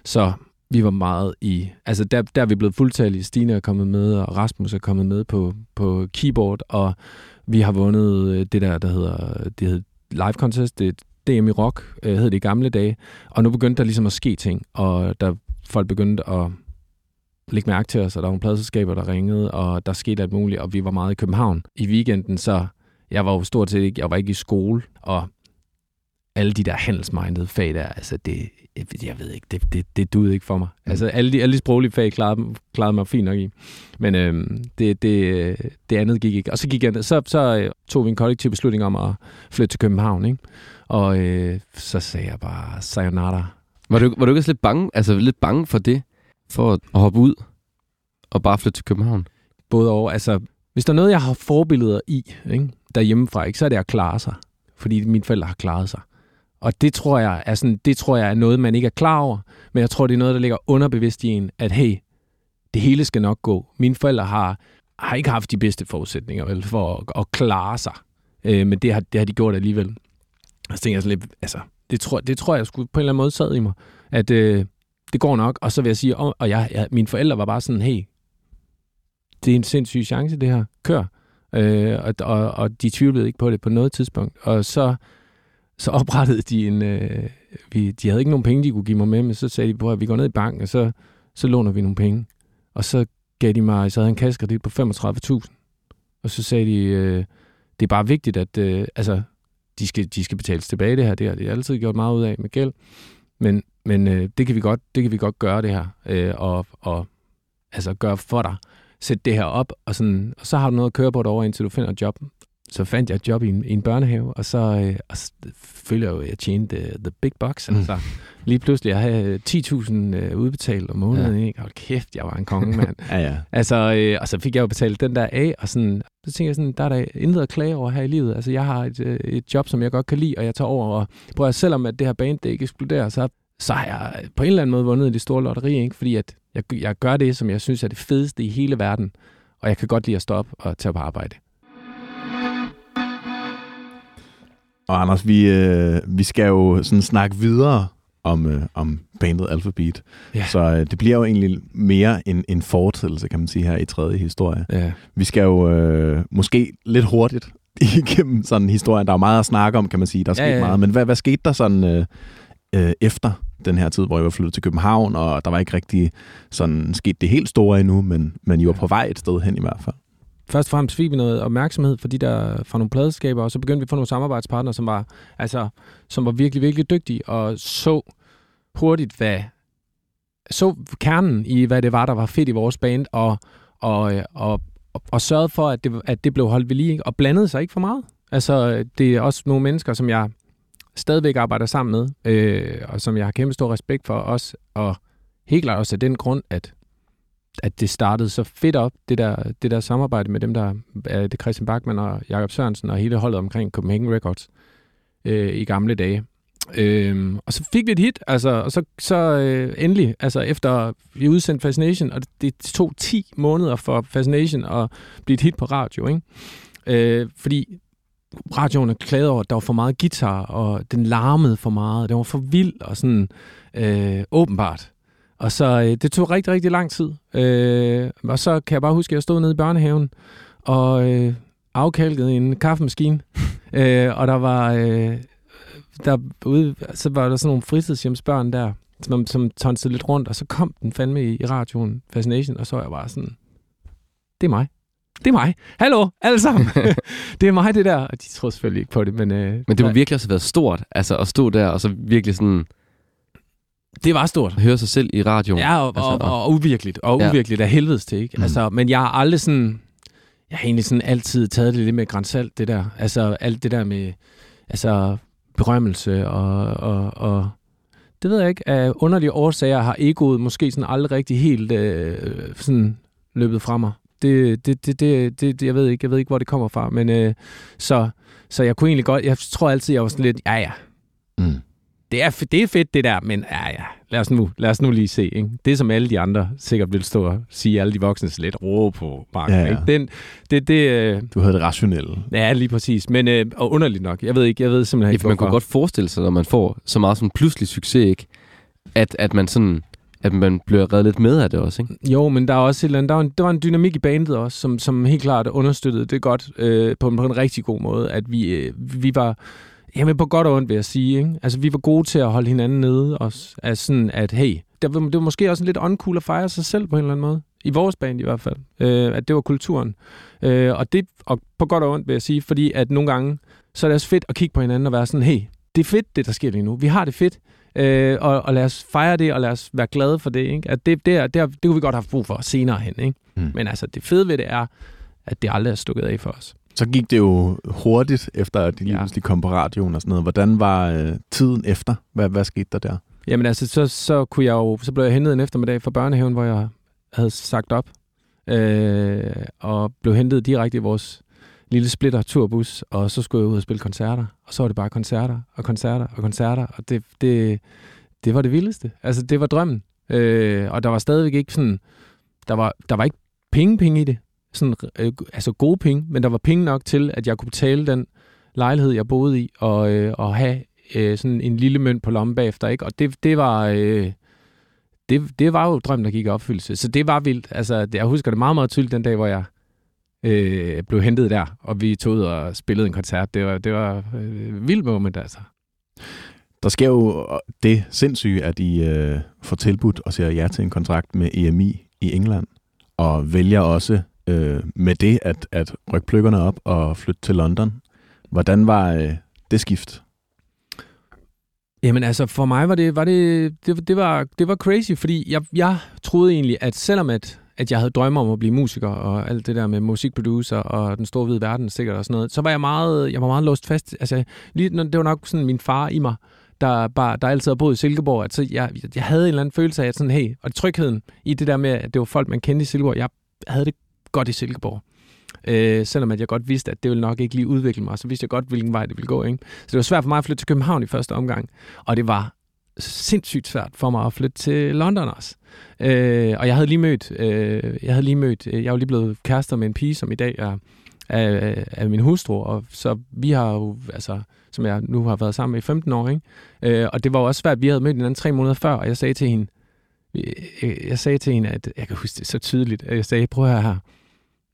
Så vi var meget i... Altså, der, der er vi blevet fuldtallige. Stine er kommet med, og Rasmus er kommet med på, på keyboard, og vi har vundet øh, det der, der hedder, det hedder Live Contest. Det DM i rock, øh, hed det i gamle dage. Og nu begyndte der ligesom at ske ting, og der folk begyndte at lægge mærke til os, og der var nogle pladselskaber, der ringede, og der skete alt muligt, og vi var meget i København. I weekenden, så jeg var jo stort set ikke, jeg var ikke i skole, og alle de der handelsmindede fag der, altså det, jeg ved ikke, det, det, det duede ikke for mig. Mm. Altså alle de, alle de sproglige fag klarede, klarede mig fint nok i. Men øhm, det, det, det andet gik ikke. Og så, gik jeg, så, så øh, tog vi en kollektiv beslutning om at flytte til København, ikke? Og øh, så sagde jeg bare, sayonara. Var du, var du ikke også lidt bange, altså lidt bange for det? For at hoppe ud og bare flytte til København? Både over, altså hvis der er noget, jeg har forbilleder i, ikke, derhjemmefra, ikke, så er det at klare sig. Fordi mine forældre har klaret sig. Og det tror, jeg er sådan, det tror jeg er noget, man ikke er klar over. Men jeg tror, det er noget, der ligger underbevidst i en, at hey, det hele skal nok gå. Mine forældre har, har ikke haft de bedste forudsætninger vel, for at, at klare sig. Øh, men det har, det har de gjort alligevel. Og så tænker jeg sådan lidt, altså, det tror, det tror jeg skulle på en eller anden måde sad i mig, at øh, det går nok. Og så vil jeg sige, og, og jeg, jeg, mine forældre var bare sådan, hey, det er en sindssyg chance, det her. Kør. Øh, og, og, og de tvivlede ikke på det på noget tidspunkt. Og så, så oprettede de en... Øh, vi, de havde ikke nogen penge, de kunne give mig med, men så sagde de, at vi går ned i banken, og så, så låner vi nogle penge. Og så gav de mig, så havde en kassekredit på 35.000. Og så sagde de, øh, det er bare vigtigt, at øh, altså, de skal, de skal betales tilbage det her. Det har de altid gjort meget ud af med gæld. Men, men øh, det, kan vi godt, det kan vi godt gøre det her. Øh, og, og altså gøre for dig. Sæt det her op, og, sådan, og så har du noget at køre på over, indtil du finder et job. Så fandt jeg et job i en, i en børnehave, og så, øh, og så følte jeg jo, at jeg tjente the, the big bucks. Mm. Altså, lige pludselig, jeg havde 10.000 øh, udbetalt om måneden. Ja. Ikke? Hold kæft, jeg var en konge, mand. ja, ja. Altså, øh, og så fik jeg jo betalt den der af, og sådan, så tænkte jeg sådan, der er der intet at klage over her i livet. Altså, jeg har et, øh, et job, som jeg godt kan lide, og jeg tager over. Og prøver, selvom at det her band, det ikke eksploderer, så, så har jeg på en eller anden måde vundet det store lotteri, ikke? fordi at jeg, jeg gør det, som jeg synes er det fedeste i hele verden, og jeg kan godt lide at stoppe og tage på arbejde. Og Anders, vi, øh, vi skal jo sådan snakke videre om, øh, om bandet Alphabet. Ja. Så øh, det bliver jo egentlig mere en, en fortællelse, kan man sige, her i tredje historie. Ja. Vi skal jo øh, måske lidt hurtigt igennem sådan historien. Der er jo meget at snakke om, kan man sige. Der er sket ja, ja, ja. meget. Men hvad, hvad skete der sådan øh, øh, efter den her tid, hvor jeg var flyttet til København, og der var ikke rigtig sådan sket det helt store endnu, men, men I var på vej et sted hen i hvert fald først og fremmest fik vi noget opmærksomhed for de der, fra nogle pladeskaber, og så begyndte vi at få nogle samarbejdspartnere, som var, altså, som var virkelig, virkelig dygtige, og så hurtigt, hvad, så kernen i, hvad det var, der var fedt i vores band, og, og, og, og, og sørgede for, at det, at det blev holdt ved lige, og blandede sig ikke for meget. Altså, det er også nogle mennesker, som jeg stadigvæk arbejder sammen med, øh, og som jeg har kæmpe stor respekt for os, og helt klart også af den grund, at at det startede så fedt op, det der, det der samarbejde med dem, der er det Christian Bachmann og Jakob Sørensen og hele holdet omkring Copenhagen Records øh, i gamle dage. Øh, og så fik vi et hit, altså, og så, så øh, endelig, altså efter vi udsendte Fascination, og det, det tog 10 måneder for Fascination at blive et hit på radio, ikke? Øh, fordi radioen klagede over, at der var for meget guitar, og den larmede for meget, den var for vild og sådan øh, åbenbart. Og så øh, det tog rigtig, rigtig lang tid. Øh, og så kan jeg bare huske, at jeg stod nede i børnehaven og øh, afkalkede en kaffemaskine. øh, og der var... Øh, der ude, så var der sådan nogle fritidshjemsbørn der, som, som tonsede lidt rundt, og så kom den fandme i, i radioen, Fascination, og så var jeg bare sådan, det er mig. Det er mig. Hallo, alle sammen. det er mig, det der. Og de tror selvfølgelig ikke på det, men... Øh, Men det må virkelig også have været stort, altså at stå der og så virkelig sådan det var stort. høre sig selv i radioen. Ja, og, altså, og, og, og uvirkeligt. Og Ja. uvirkeligt af helvedes til, ikke? Mm. Altså, men jeg har aldrig sådan... Jeg har egentlig sådan altid taget det lidt med grænsalt, det der. Altså, alt det der med... Altså, berømmelse og... og, og det ved jeg ikke. Af underlige årsager har egoet måske sådan aldrig rigtig helt øh, sådan løbet fra mig. Det, det, det, det, det, det, jeg ved ikke, jeg ved ikke, hvor det kommer fra, men øh, så, så jeg kunne egentlig godt, jeg tror altid, jeg var sådan lidt, ja ja, Mm. Det er, det er fedt det der, men ja, ja, lad os nu, lad os nu lige se. Ikke? Det som alle de andre sikkert vil stå og sige, alle de voksne lidt råbe på, Mark. Ja, Ja, ja. ja. Ikke? Den, det, det, øh, Du havde det rationelle. ja, lige præcis. Men øh, og underligt nok. Jeg ved ikke, jeg ved simpelthen Ja, ikke, for man kunne godt forestille sig, når man får så meget sådan pludselig succes, ikke? At, at man sådan at man bliver reddet lidt med af det også, ikke? Jo, men der er også et eller andet, der var en, der var en dynamik i bandet også, som, som helt klart understøttede det godt øh, på, en, på en rigtig god måde, at vi, øh, vi var, jamen på godt og ondt vil jeg sige, ikke? altså vi var gode til at holde hinanden nede også, altså sådan at hey, det var, det var måske også lidt uncool at fejre sig selv på en eller anden måde, i vores band i hvert fald, øh, at det var kulturen, øh, og det, og på godt og ondt vil jeg sige, fordi at nogle gange, så er det også fedt at kigge på hinanden og være sådan, hey, det er fedt det, der sker lige nu, vi har det fedt, Øh, og, og lad os fejre det, og lad os være glade for det. Ikke? At det, det, er, det, er, det kunne vi godt have brug for senere hen. Ikke? Mm. Men altså, det fede ved det er, at det aldrig er stukket af for os. Så gik det jo hurtigt, efter at de lige Ja. pludselig kom på radioen og sådan noget. Hvordan var øh, tiden efter? Hvad, hvad skete der der? Jamen altså, så, så, kunne jeg jo, så blev jeg hentet en eftermiddag fra børnehaven, hvor jeg havde sagt op. Øh, og blev hentet direkte i vores lille splitter turbus, og så skulle jeg ud og spille koncerter. Og så var det bare koncerter og koncerter og koncerter, og det, det, det var det vildeste. Altså, det var drømmen. Øh, og der var stadigvæk ikke sådan, der var, der var ikke penge, penge i det. Sådan, øh, altså gode penge, men der var penge nok til, at jeg kunne betale den lejlighed, jeg boede i, og, øh, og have øh, sådan en lille mønt på lommen bagefter. Ikke? Og det, det var... Øh, det, det var jo drømmen, der gik i opfyldelse. Så det var vildt. Altså, jeg husker det meget, meget tydeligt den dag, hvor jeg øh, blev hentet der, og vi tog ud og spillede en koncert. Det var, det var øh, vildt moment, altså. Der sker jo øh, det sindssyge, at I øh, får tilbudt og siger ja til en kontrakt med EMI i England, og vælger også øh, med det at, at rykke pløkkerne op og flytte til London. Hvordan var øh, det skift? Jamen altså, for mig var det, var det, det, det, var, det var crazy, fordi jeg, jeg troede egentlig, at selvom at, at jeg havde drømme om at blive musiker, og alt det der med musikproducer, og den store hvide verden sikkert og sådan noget, så var jeg meget, jeg var meget låst fast. Altså, lige, det var nok sådan min far i mig, der, bare, der altid har boet i Silkeborg, at så jeg, jeg havde en eller anden følelse af, at sådan, hey, og trygheden i det der med, at det var folk, man kendte i Silkeborg, jeg havde det godt i Silkeborg. Øh, selvom at jeg godt vidste, at det ville nok ikke lige udvikle mig, så vidste jeg godt, hvilken vej det ville gå. Ikke? Så det var svært for mig at flytte til København i første omgang. Og det var sindssygt svært for mig at flytte til London også. Øh, og jeg havde lige mødt, øh, jeg havde lige mødt, øh, jeg var lige blevet kærester med en pige, som i dag er af, af min hustru, og så vi har jo, altså, som jeg nu har været sammen med i 15 år, ikke? Øh, og det var jo også svært, vi havde mødt hinanden tre måneder før, og jeg sagde til hende, øh, øh, jeg sagde til hende, at jeg kan huske det så tydeligt, at jeg sagde, prøv at her,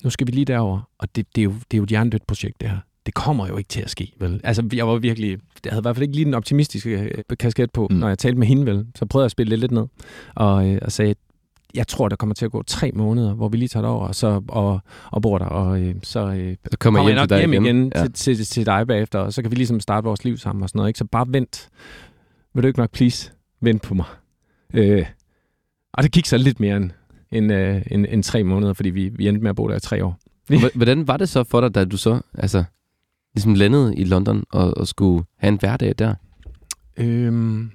nu skal vi lige derover, og det, det, er jo, det er jo et hjernedødt projekt, det her. Det kommer jo ikke til at ske, vel? Altså, jeg var virkelig, jeg havde i hvert fald ikke lige den optimistiske øh, kasket på, Mm. når jeg talte med hende, vel? Så prøvede jeg at spille det lidt ned, og, øh, og sagde, jeg tror, der kommer til at gå tre måneder, hvor vi lige tager det over, og, så, og, og bor der, og øh, så øh, Så kommer, kommer jeg nok til hjem igen, igen. igen til, til, til dig bagefter, og så kan vi ligesom starte vores liv sammen og sådan noget, ikke? Så bare vent. Vil du ikke nok please vent på mig? Øh, og det gik så lidt mere end, end, øh, end, end tre måneder, fordi vi, vi endte med at bo der i tre år. Hvordan var det så for dig, da du så altså, ligesom landede i London og, og skulle have en hverdag der? Øhm,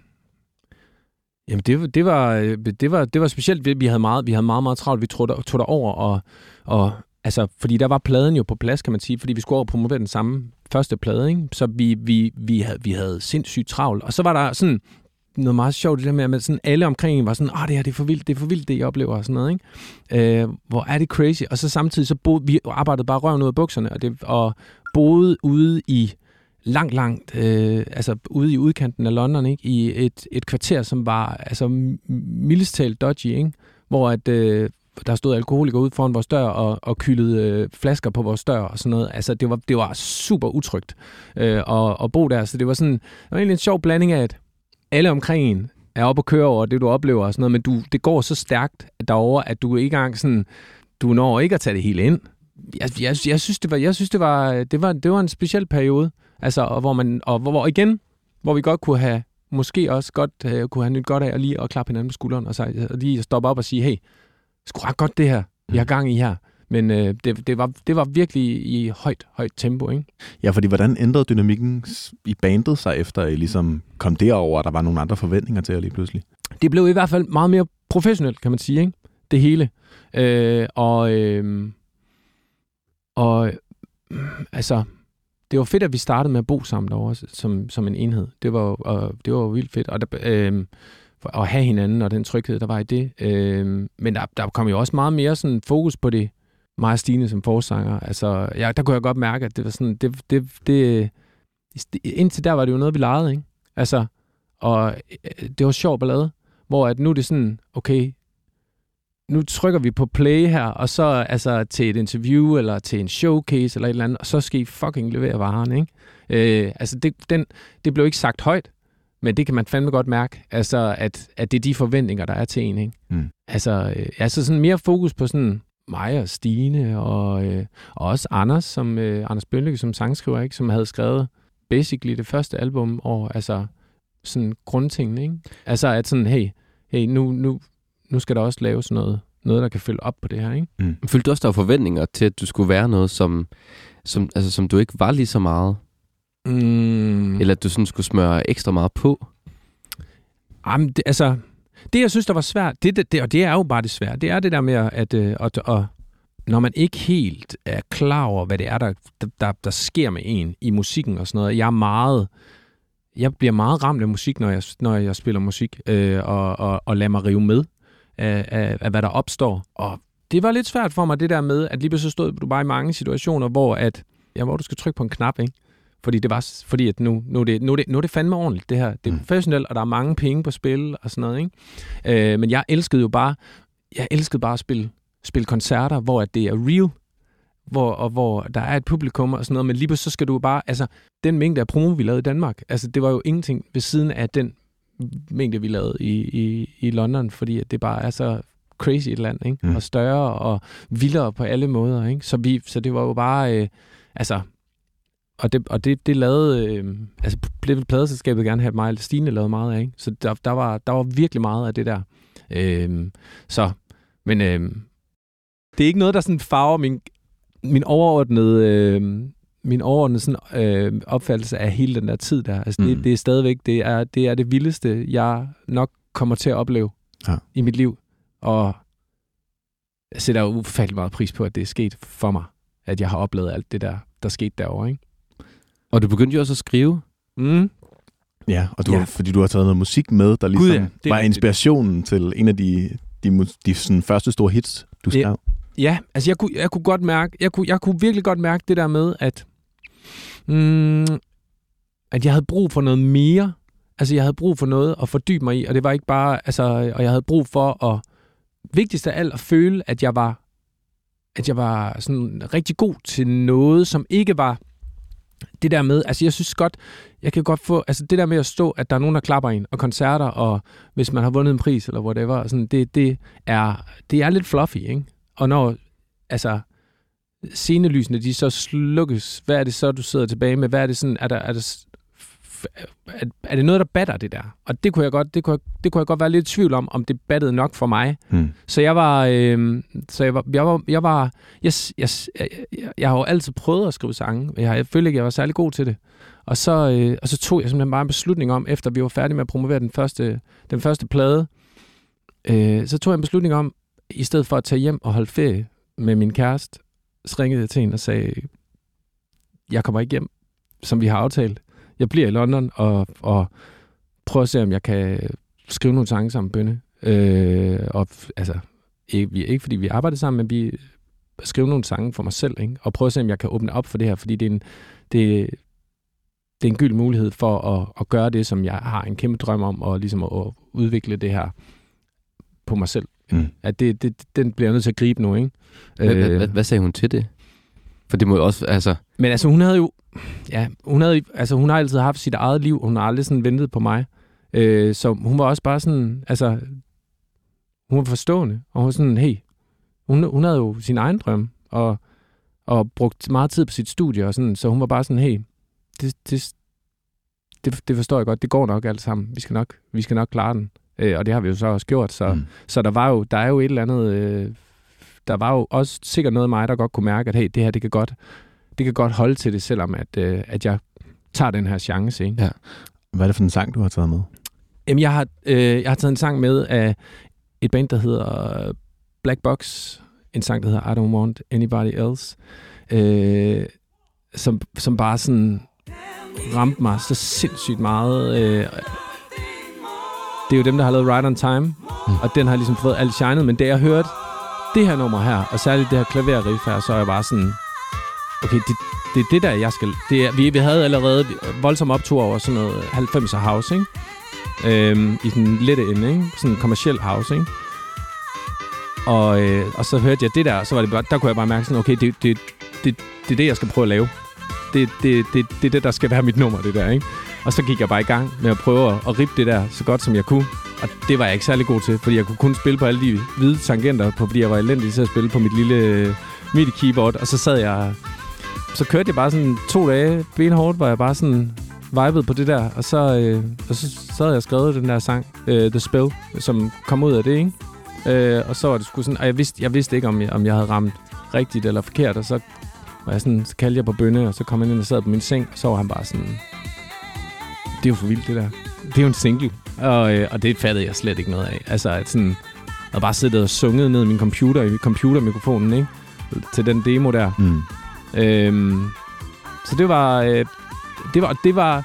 jamen det, var- det, var, det, var, det var specielt, vi vi havde meget, vi havde meget, meget travlt. Vi tog, der, tog derover, og, og altså, fordi der var pladen jo på plads, kan man sige, fordi vi skulle over og promovere den samme første plade, ikke? så vi, vi, vi, havde, vi havde sindssygt travlt. Og så var der sådan noget meget sjovt, det der med, at sådan alle omkring var sådan, ah, det her det er for vildt, det er for vildt, det jeg oplever, og sådan noget, ikke? Øh, hvor er det crazy. Og så samtidig, så boede, vi arbejdede bare røven ud af bukserne, og, det, og boede ude i langt, langt, øh, altså ude i udkanten af London, ikke? i et, et kvarter, som var altså mildest talt dodgy, ikke? hvor at, øh, der stod alkoholikere ud foran vores dør og, og kyldede øh, flasker på vores dør og sådan noget. Altså, det var, det var super utrygt øh, at, at bo der. Så det var sådan, det var egentlig en sjov blanding af, at alle omkring en er oppe og køre over det, du oplever og sådan noget, men du, det går så stærkt derovre, at du ikke engang sådan, du når ikke at tage det hele ind. Jeg, jeg, jeg synes, det var, jeg synes, det var, det var, det var en speciel periode. Altså, og hvor man, og hvor, hvor igen, hvor vi godt kunne have, måske også godt uh, kunne have nyt godt af at lige at klappe hinanden på skulderen, og, så, og lige stoppe op og sige, hey, sgu ret godt det her, vi har gang i her. Men øh, det, det, var, det var virkelig i højt, højt tempo, ikke? Ja, fordi hvordan ændrede dynamikken i bandet sig efter, at I ligesom kom derover, og der var nogle andre forventninger til jer lige pludselig? Det blev i hvert fald meget mere professionelt, kan man sige, ikke? Det hele. Øh, og, øh, og altså, det var fedt, at vi startede med at bo sammen derovre som, som en enhed. Det var, og det var vildt fedt. Og der, øh, at have hinanden og den tryghed, der var i det. Øh, men der, der kom jo også meget mere sådan fokus på det, og Stine som forsanger. Altså, ja, der kunne jeg godt mærke, at det var sådan, det, det, det, indtil der var det jo noget, vi legede, ikke? Altså, og øh, det var sjov ballade, hvor at nu er det sådan, okay, nu trykker vi på play her, og så altså til et interview, eller til en showcase, eller et eller andet, og så skal I fucking levere varen, ikke? Øh, altså, det, den, det blev ikke sagt højt, men det kan man fandme godt mærke, altså, at, at det er de forventninger, der er til en, ikke? Mm. Altså, øh, altså sådan mere fokus på sådan mig og Stine, og, øh, og også Anders, som, øh, Anders Bønlykke som sangskriver, ikke? som havde skrevet basically det første album, og altså sådan grundtingene, ikke? Altså at sådan, hey, hey nu, nu, nu skal der også laves noget, noget, der kan følge op på det her, ikke? Mm. Følte du også, der var forventninger til, at du skulle være noget, som, som, altså, som du ikke var lige så meget? Mm. Eller at du sådan skulle smøre ekstra meget på? Jamen, det, altså, det jeg synes, der var svært, det, det, det, og det er jo bare det svære, det er det der med, at, at, øh, at, at når man ikke helt er klar over, hvad det er, der, der, der sker med en i musikken og sådan noget. Jeg er meget, jeg bliver meget ramt af musik, når jeg, når jeg spiller musik, øh, og, og, og lader mig rive med af, af, af, hvad der opstår. Og det var lidt svært for mig, det der med, at lige så stod du bare i mange situationer, hvor, at, ja, hvor du skal trykke på en knap, ikke? Fordi det var fordi at nu, nu, er det, nu, er det, nu er det fandme ordentligt, det her. Det er mm. professionelt, og der er mange penge på spil og sådan noget. Ikke? Øh, men jeg elskede jo bare, jeg elskede bare at spille, spille koncerter, hvor at det er real, hvor, og hvor der er et publikum og sådan noget, men lige så skal du bare, altså den mængde af promo, vi lavede i Danmark, altså det var jo ingenting ved siden af den mængde, vi lavede i, i, i London, fordi at det bare er så crazy et land, ikke? Mm. og større og vildere på alle måder. Ikke? Så, vi, så det var jo bare, øh, altså og det, og det, det lavede, øh, altså blev pladeselskabet gerne have, mig og Stine lavede meget af, ikke? Så der, der, var, der var virkelig meget af det der. Øh, så, men øh, det er ikke noget, der sådan farver min, min overordnede, øh, min overordnede sådan, øh, opfattelse af hele den der tid der. Altså, mm. det, det er stadigvæk, det er, det er det vildeste, jeg nok kommer til at opleve ja. i mit liv. Og jeg sætter ufattelig meget pris på, at det er sket for mig, at jeg har oplevet alt det der, der skete derovre, ikke? Og du begyndte jo også at skrive. Mm. Ja, og du ja. Fordi du har taget noget musik med, der ligesom Gud, ja. det var inspirationen til en af de, de, de sådan første store hits, du skrev. Ja, ja altså jeg kunne, jeg kunne godt mærke, jeg kunne, jeg kunne virkelig godt mærke det der med, at, mm, at jeg havde brug for noget mere. Altså jeg havde brug for noget at fordybe mig i, og det var ikke bare, altså, og jeg havde brug for at, vigtigst af alt, at føle, at jeg var, at jeg var sådan rigtig god til noget, som ikke var det der med, altså jeg synes godt, jeg kan godt få, altså det der med at stå, at der er nogen, der klapper en, og koncerter, og hvis man har vundet en pris, eller whatever, sådan, det, det, er, det er lidt fluffy, ikke? Og når, altså, scenelysene, de så slukkes, hvad er det så, du sidder tilbage med? Hvad er det sådan, er der, er der er, er det noget, der batter det der? Og det kunne jeg godt, det kunne, det kunne jeg godt være lidt i tvivl om, om det battede nok for mig. Hmm. Så jeg var, øh, så jeg var, jeg var, jeg var, jeg, jeg, jeg, jeg har jo altid prøvet at skrive sange. Jeg, jeg følte ikke, jeg var særlig god til det. Og så, øh, og så tog jeg simpelthen bare en beslutning om, efter vi var færdige med at promovere den første, den første plade, øh, så tog jeg en beslutning om, i stedet for at tage hjem og holde ferie med min kæreste, så ringede jeg til hende og sagde, jeg kommer ikke hjem, som vi har aftalt jeg bliver i London og, og prøver at se, om jeg kan skrive nogle sange sammen Bønne. Øh, og altså, ikke, ikke fordi vi arbejder sammen, men vi skriver nogle sange for mig selv, ikke? og prøver at se, om jeg kan åbne op for det her, fordi det er en, det, det er en gyld mulighed for at, at gøre det, som jeg har en kæmpe drøm om, og ligesom at, at udvikle det her på mig selv. Mm. At det, det, den bliver jeg nødt til at gribe nu, ikke? Hvad, Øh, hvad, hvad, hvad sagde hun til det? For det må jo også, altså... Men altså, hun havde jo... Ja, hun, havde, altså, hun har altid haft sit eget liv. Hun har aldrig sådan ventet på mig. Øh, så hun var også bare sådan... Altså, hun var forstående. Og hun var sådan, hey... Hun, hun havde jo sin egen drøm. Og, og brugt meget tid på sit studie. Og sådan, så hun var bare sådan, hey... Det, det, det, det forstår jeg godt. Det går nok alt sammen. Vi skal nok, vi skal nok klare den. Øh, og det har vi jo så også gjort. Så, Mm. så der var jo, der er jo et eller andet, øh, der var jo også sikkert noget af mig, der godt kunne mærke, at hey, det her, det kan godt, det kan godt holde til det, selvom at, øh, at jeg tager den her chance. Ikke? Ja. Hvad er det for en sang, du har taget med? Jamen, jeg har, øh, jeg har taget en sang med af et band, der hedder Black Box. En sang, der hedder I Don't Want Anybody Else. Øh, som, som bare sådan ramte mig så sindssygt meget. Øh, det er jo dem, der har lavet Right on Time, mm. og den har ligesom fået alt shinet, men da jeg hørte det her nummer her, og særligt det her klaverriff her, så er jeg bare sådan, okay, det, det er det der, jeg skal... Det er, vi, vi havde allerede voldsom optur over sådan noget 90'er house, ikke? Øhm, I den lette ende, ikke? Sådan en kommersiel house, ikke? Og, øh, og så hørte jeg det der, så var det bare, der kunne jeg bare mærke sådan, okay, det, det, det, det er det, jeg skal prøve at lave. Det, det, det, det er det, der skal være mit nummer, det der, ikke? Og så gik jeg bare i gang med at prøve at, at rippe det der så godt, som jeg kunne. Og det var jeg ikke særlig god til, fordi jeg kunne kun spille på alle de hvide tangenter, på, fordi jeg var elendig til at spille på mit lille øh, MIDI-keyboard. Og så sad jeg... Så kørte jeg bare sådan to dage benhårdt, hvor jeg bare sådan vibede på det der. Og så, øh, og så, så havde jeg skrevet den der sang, øh, The Spell, som kom ud af det, ikke? Øh, og så var det sgu sådan... Og jeg vidste, jeg vidste ikke, om jeg, om jeg havde ramt rigtigt eller forkert. Og så, var jeg sådan, så kaldte jeg på bønne, og så kom han ind og sad på min seng. Og så var han bare sådan... Det er jo for vildt, det der. Det er jo en single. Og, øh, og det fattede jeg slet ikke noget af. Altså, at sådan... Jeg bare siddet og sunget ned i min computer, i computermikrofonen, ikke? Til den demo der. Mm. Øhm, så det var, øh, det var, det var,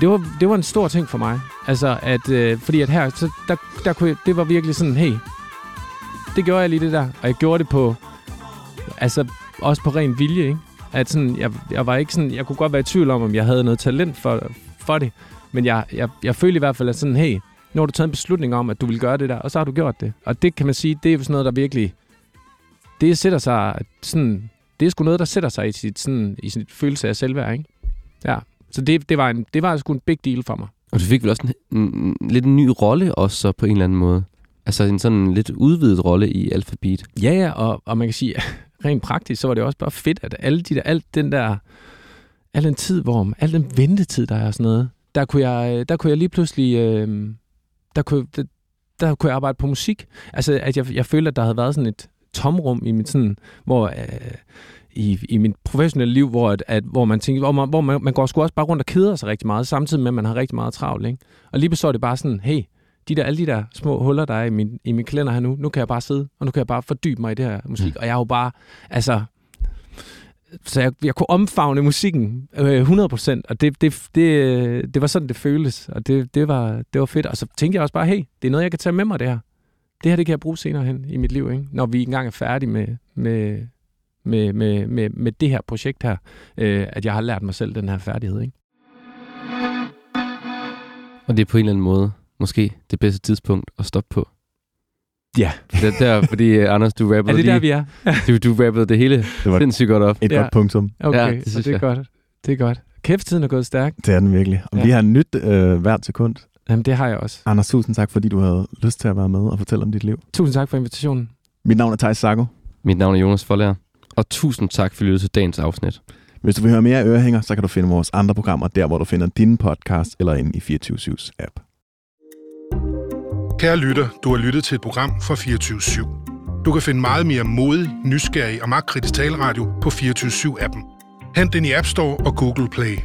det var, det var en stor ting for mig. Altså, at, øh, fordi at her, så der, der kunne jeg, det var virkelig sådan, hey, det gjorde jeg lige det der, og jeg gjorde det på, altså, også på ren vilje, ikke? At sådan, jeg, jeg var ikke sådan, jeg kunne godt være i tvivl om, om jeg havde noget talent for, for det, men jeg, jeg, jeg følte i hvert fald, at sådan, hey, nu har du taget en beslutning om, at du vil gøre det der, og så har du gjort det. Og det kan man sige, det er jo sådan noget, der virkelig, det sætter sig sådan, det er sgu noget, der sætter sig i sit, sådan, i sit følelse af selvværd, ikke? Ja, så det, det, var en, det var sgu en big deal for mig. Og du fik vel også en, en, en lidt en ny rolle også så på en eller anden måde. Altså en sådan lidt udvidet rolle i Alphabet. Ja, ja, og, og man kan sige, rent praktisk, så var det også bare fedt, at alle de der, alt den der, al den tid, hvor, al den ventetid, der er og sådan noget, der kunne jeg, der kunne jeg lige pludselig, øh, der, kunne, der, der kunne jeg arbejde på musik. Altså, at jeg, jeg følte, at der havde været sådan et tomrum i mit sådan, hvor... Øh, i, i mit professionelle liv, hvor, at, at, hvor man tænker, hvor, man, hvor man, man går sgu også bare rundt og keder sig rigtig meget, samtidig med, at man har rigtig meget travlt. Ikke? Og lige så er det bare sådan, hey, de der, alle de der små huller, der er i min, i min kalender her nu, nu kan jeg bare sidde, og nu kan jeg bare fordybe mig i det her musik. Mm. Og jeg er jo bare, altså, så jeg, jeg kunne omfavne musikken øh, 100%, og det, det, det, det var sådan, det føltes, og det, det, var, det var fedt. Og så tænkte jeg også bare, hey, det er noget, jeg kan tage med mig, det her. Det her, det kan jeg bruge senere hen i mit liv, ikke? når vi engang er færdige med, med, med, med, med, med det her projekt her, øh, at jeg har lært mig selv den her færdighed. Ikke? Og det er på en eller anden måde måske det bedste tidspunkt at stoppe på. Ja. Det der, fordi uh, Anders, du rappede Er det lige, der, vi er? du, du rappede det hele Det var sindssygt godt op. et Ja. godt punktum. Okay, Ja, det, synes det er jeg. godt. Det er godt. Kæft, tiden er gået stærkt. Det er den virkelig. Og Ja. vi har nyt øh, hvert sekund. Jamen, det har jeg også. Anders, tusind tak, fordi du havde lyst til at være med og fortælle om dit liv. Tusind tak for invitationen. Mit navn er Thijs Sago. Mit navn er Jonas Forlager. Og tusind tak for at lytte til dagens afsnit. Hvis du vil høre mere af Ørehænger, så kan du finde vores andre programmer der, hvor du finder din podcast eller inde i 24-7's app. Kære lytter, du har lyttet til et program fra 24-7. Du kan finde meget mere modig, nysgerrig og magtkritisk taleradio på 24-7-appen. Hent den i App Store og Google Play.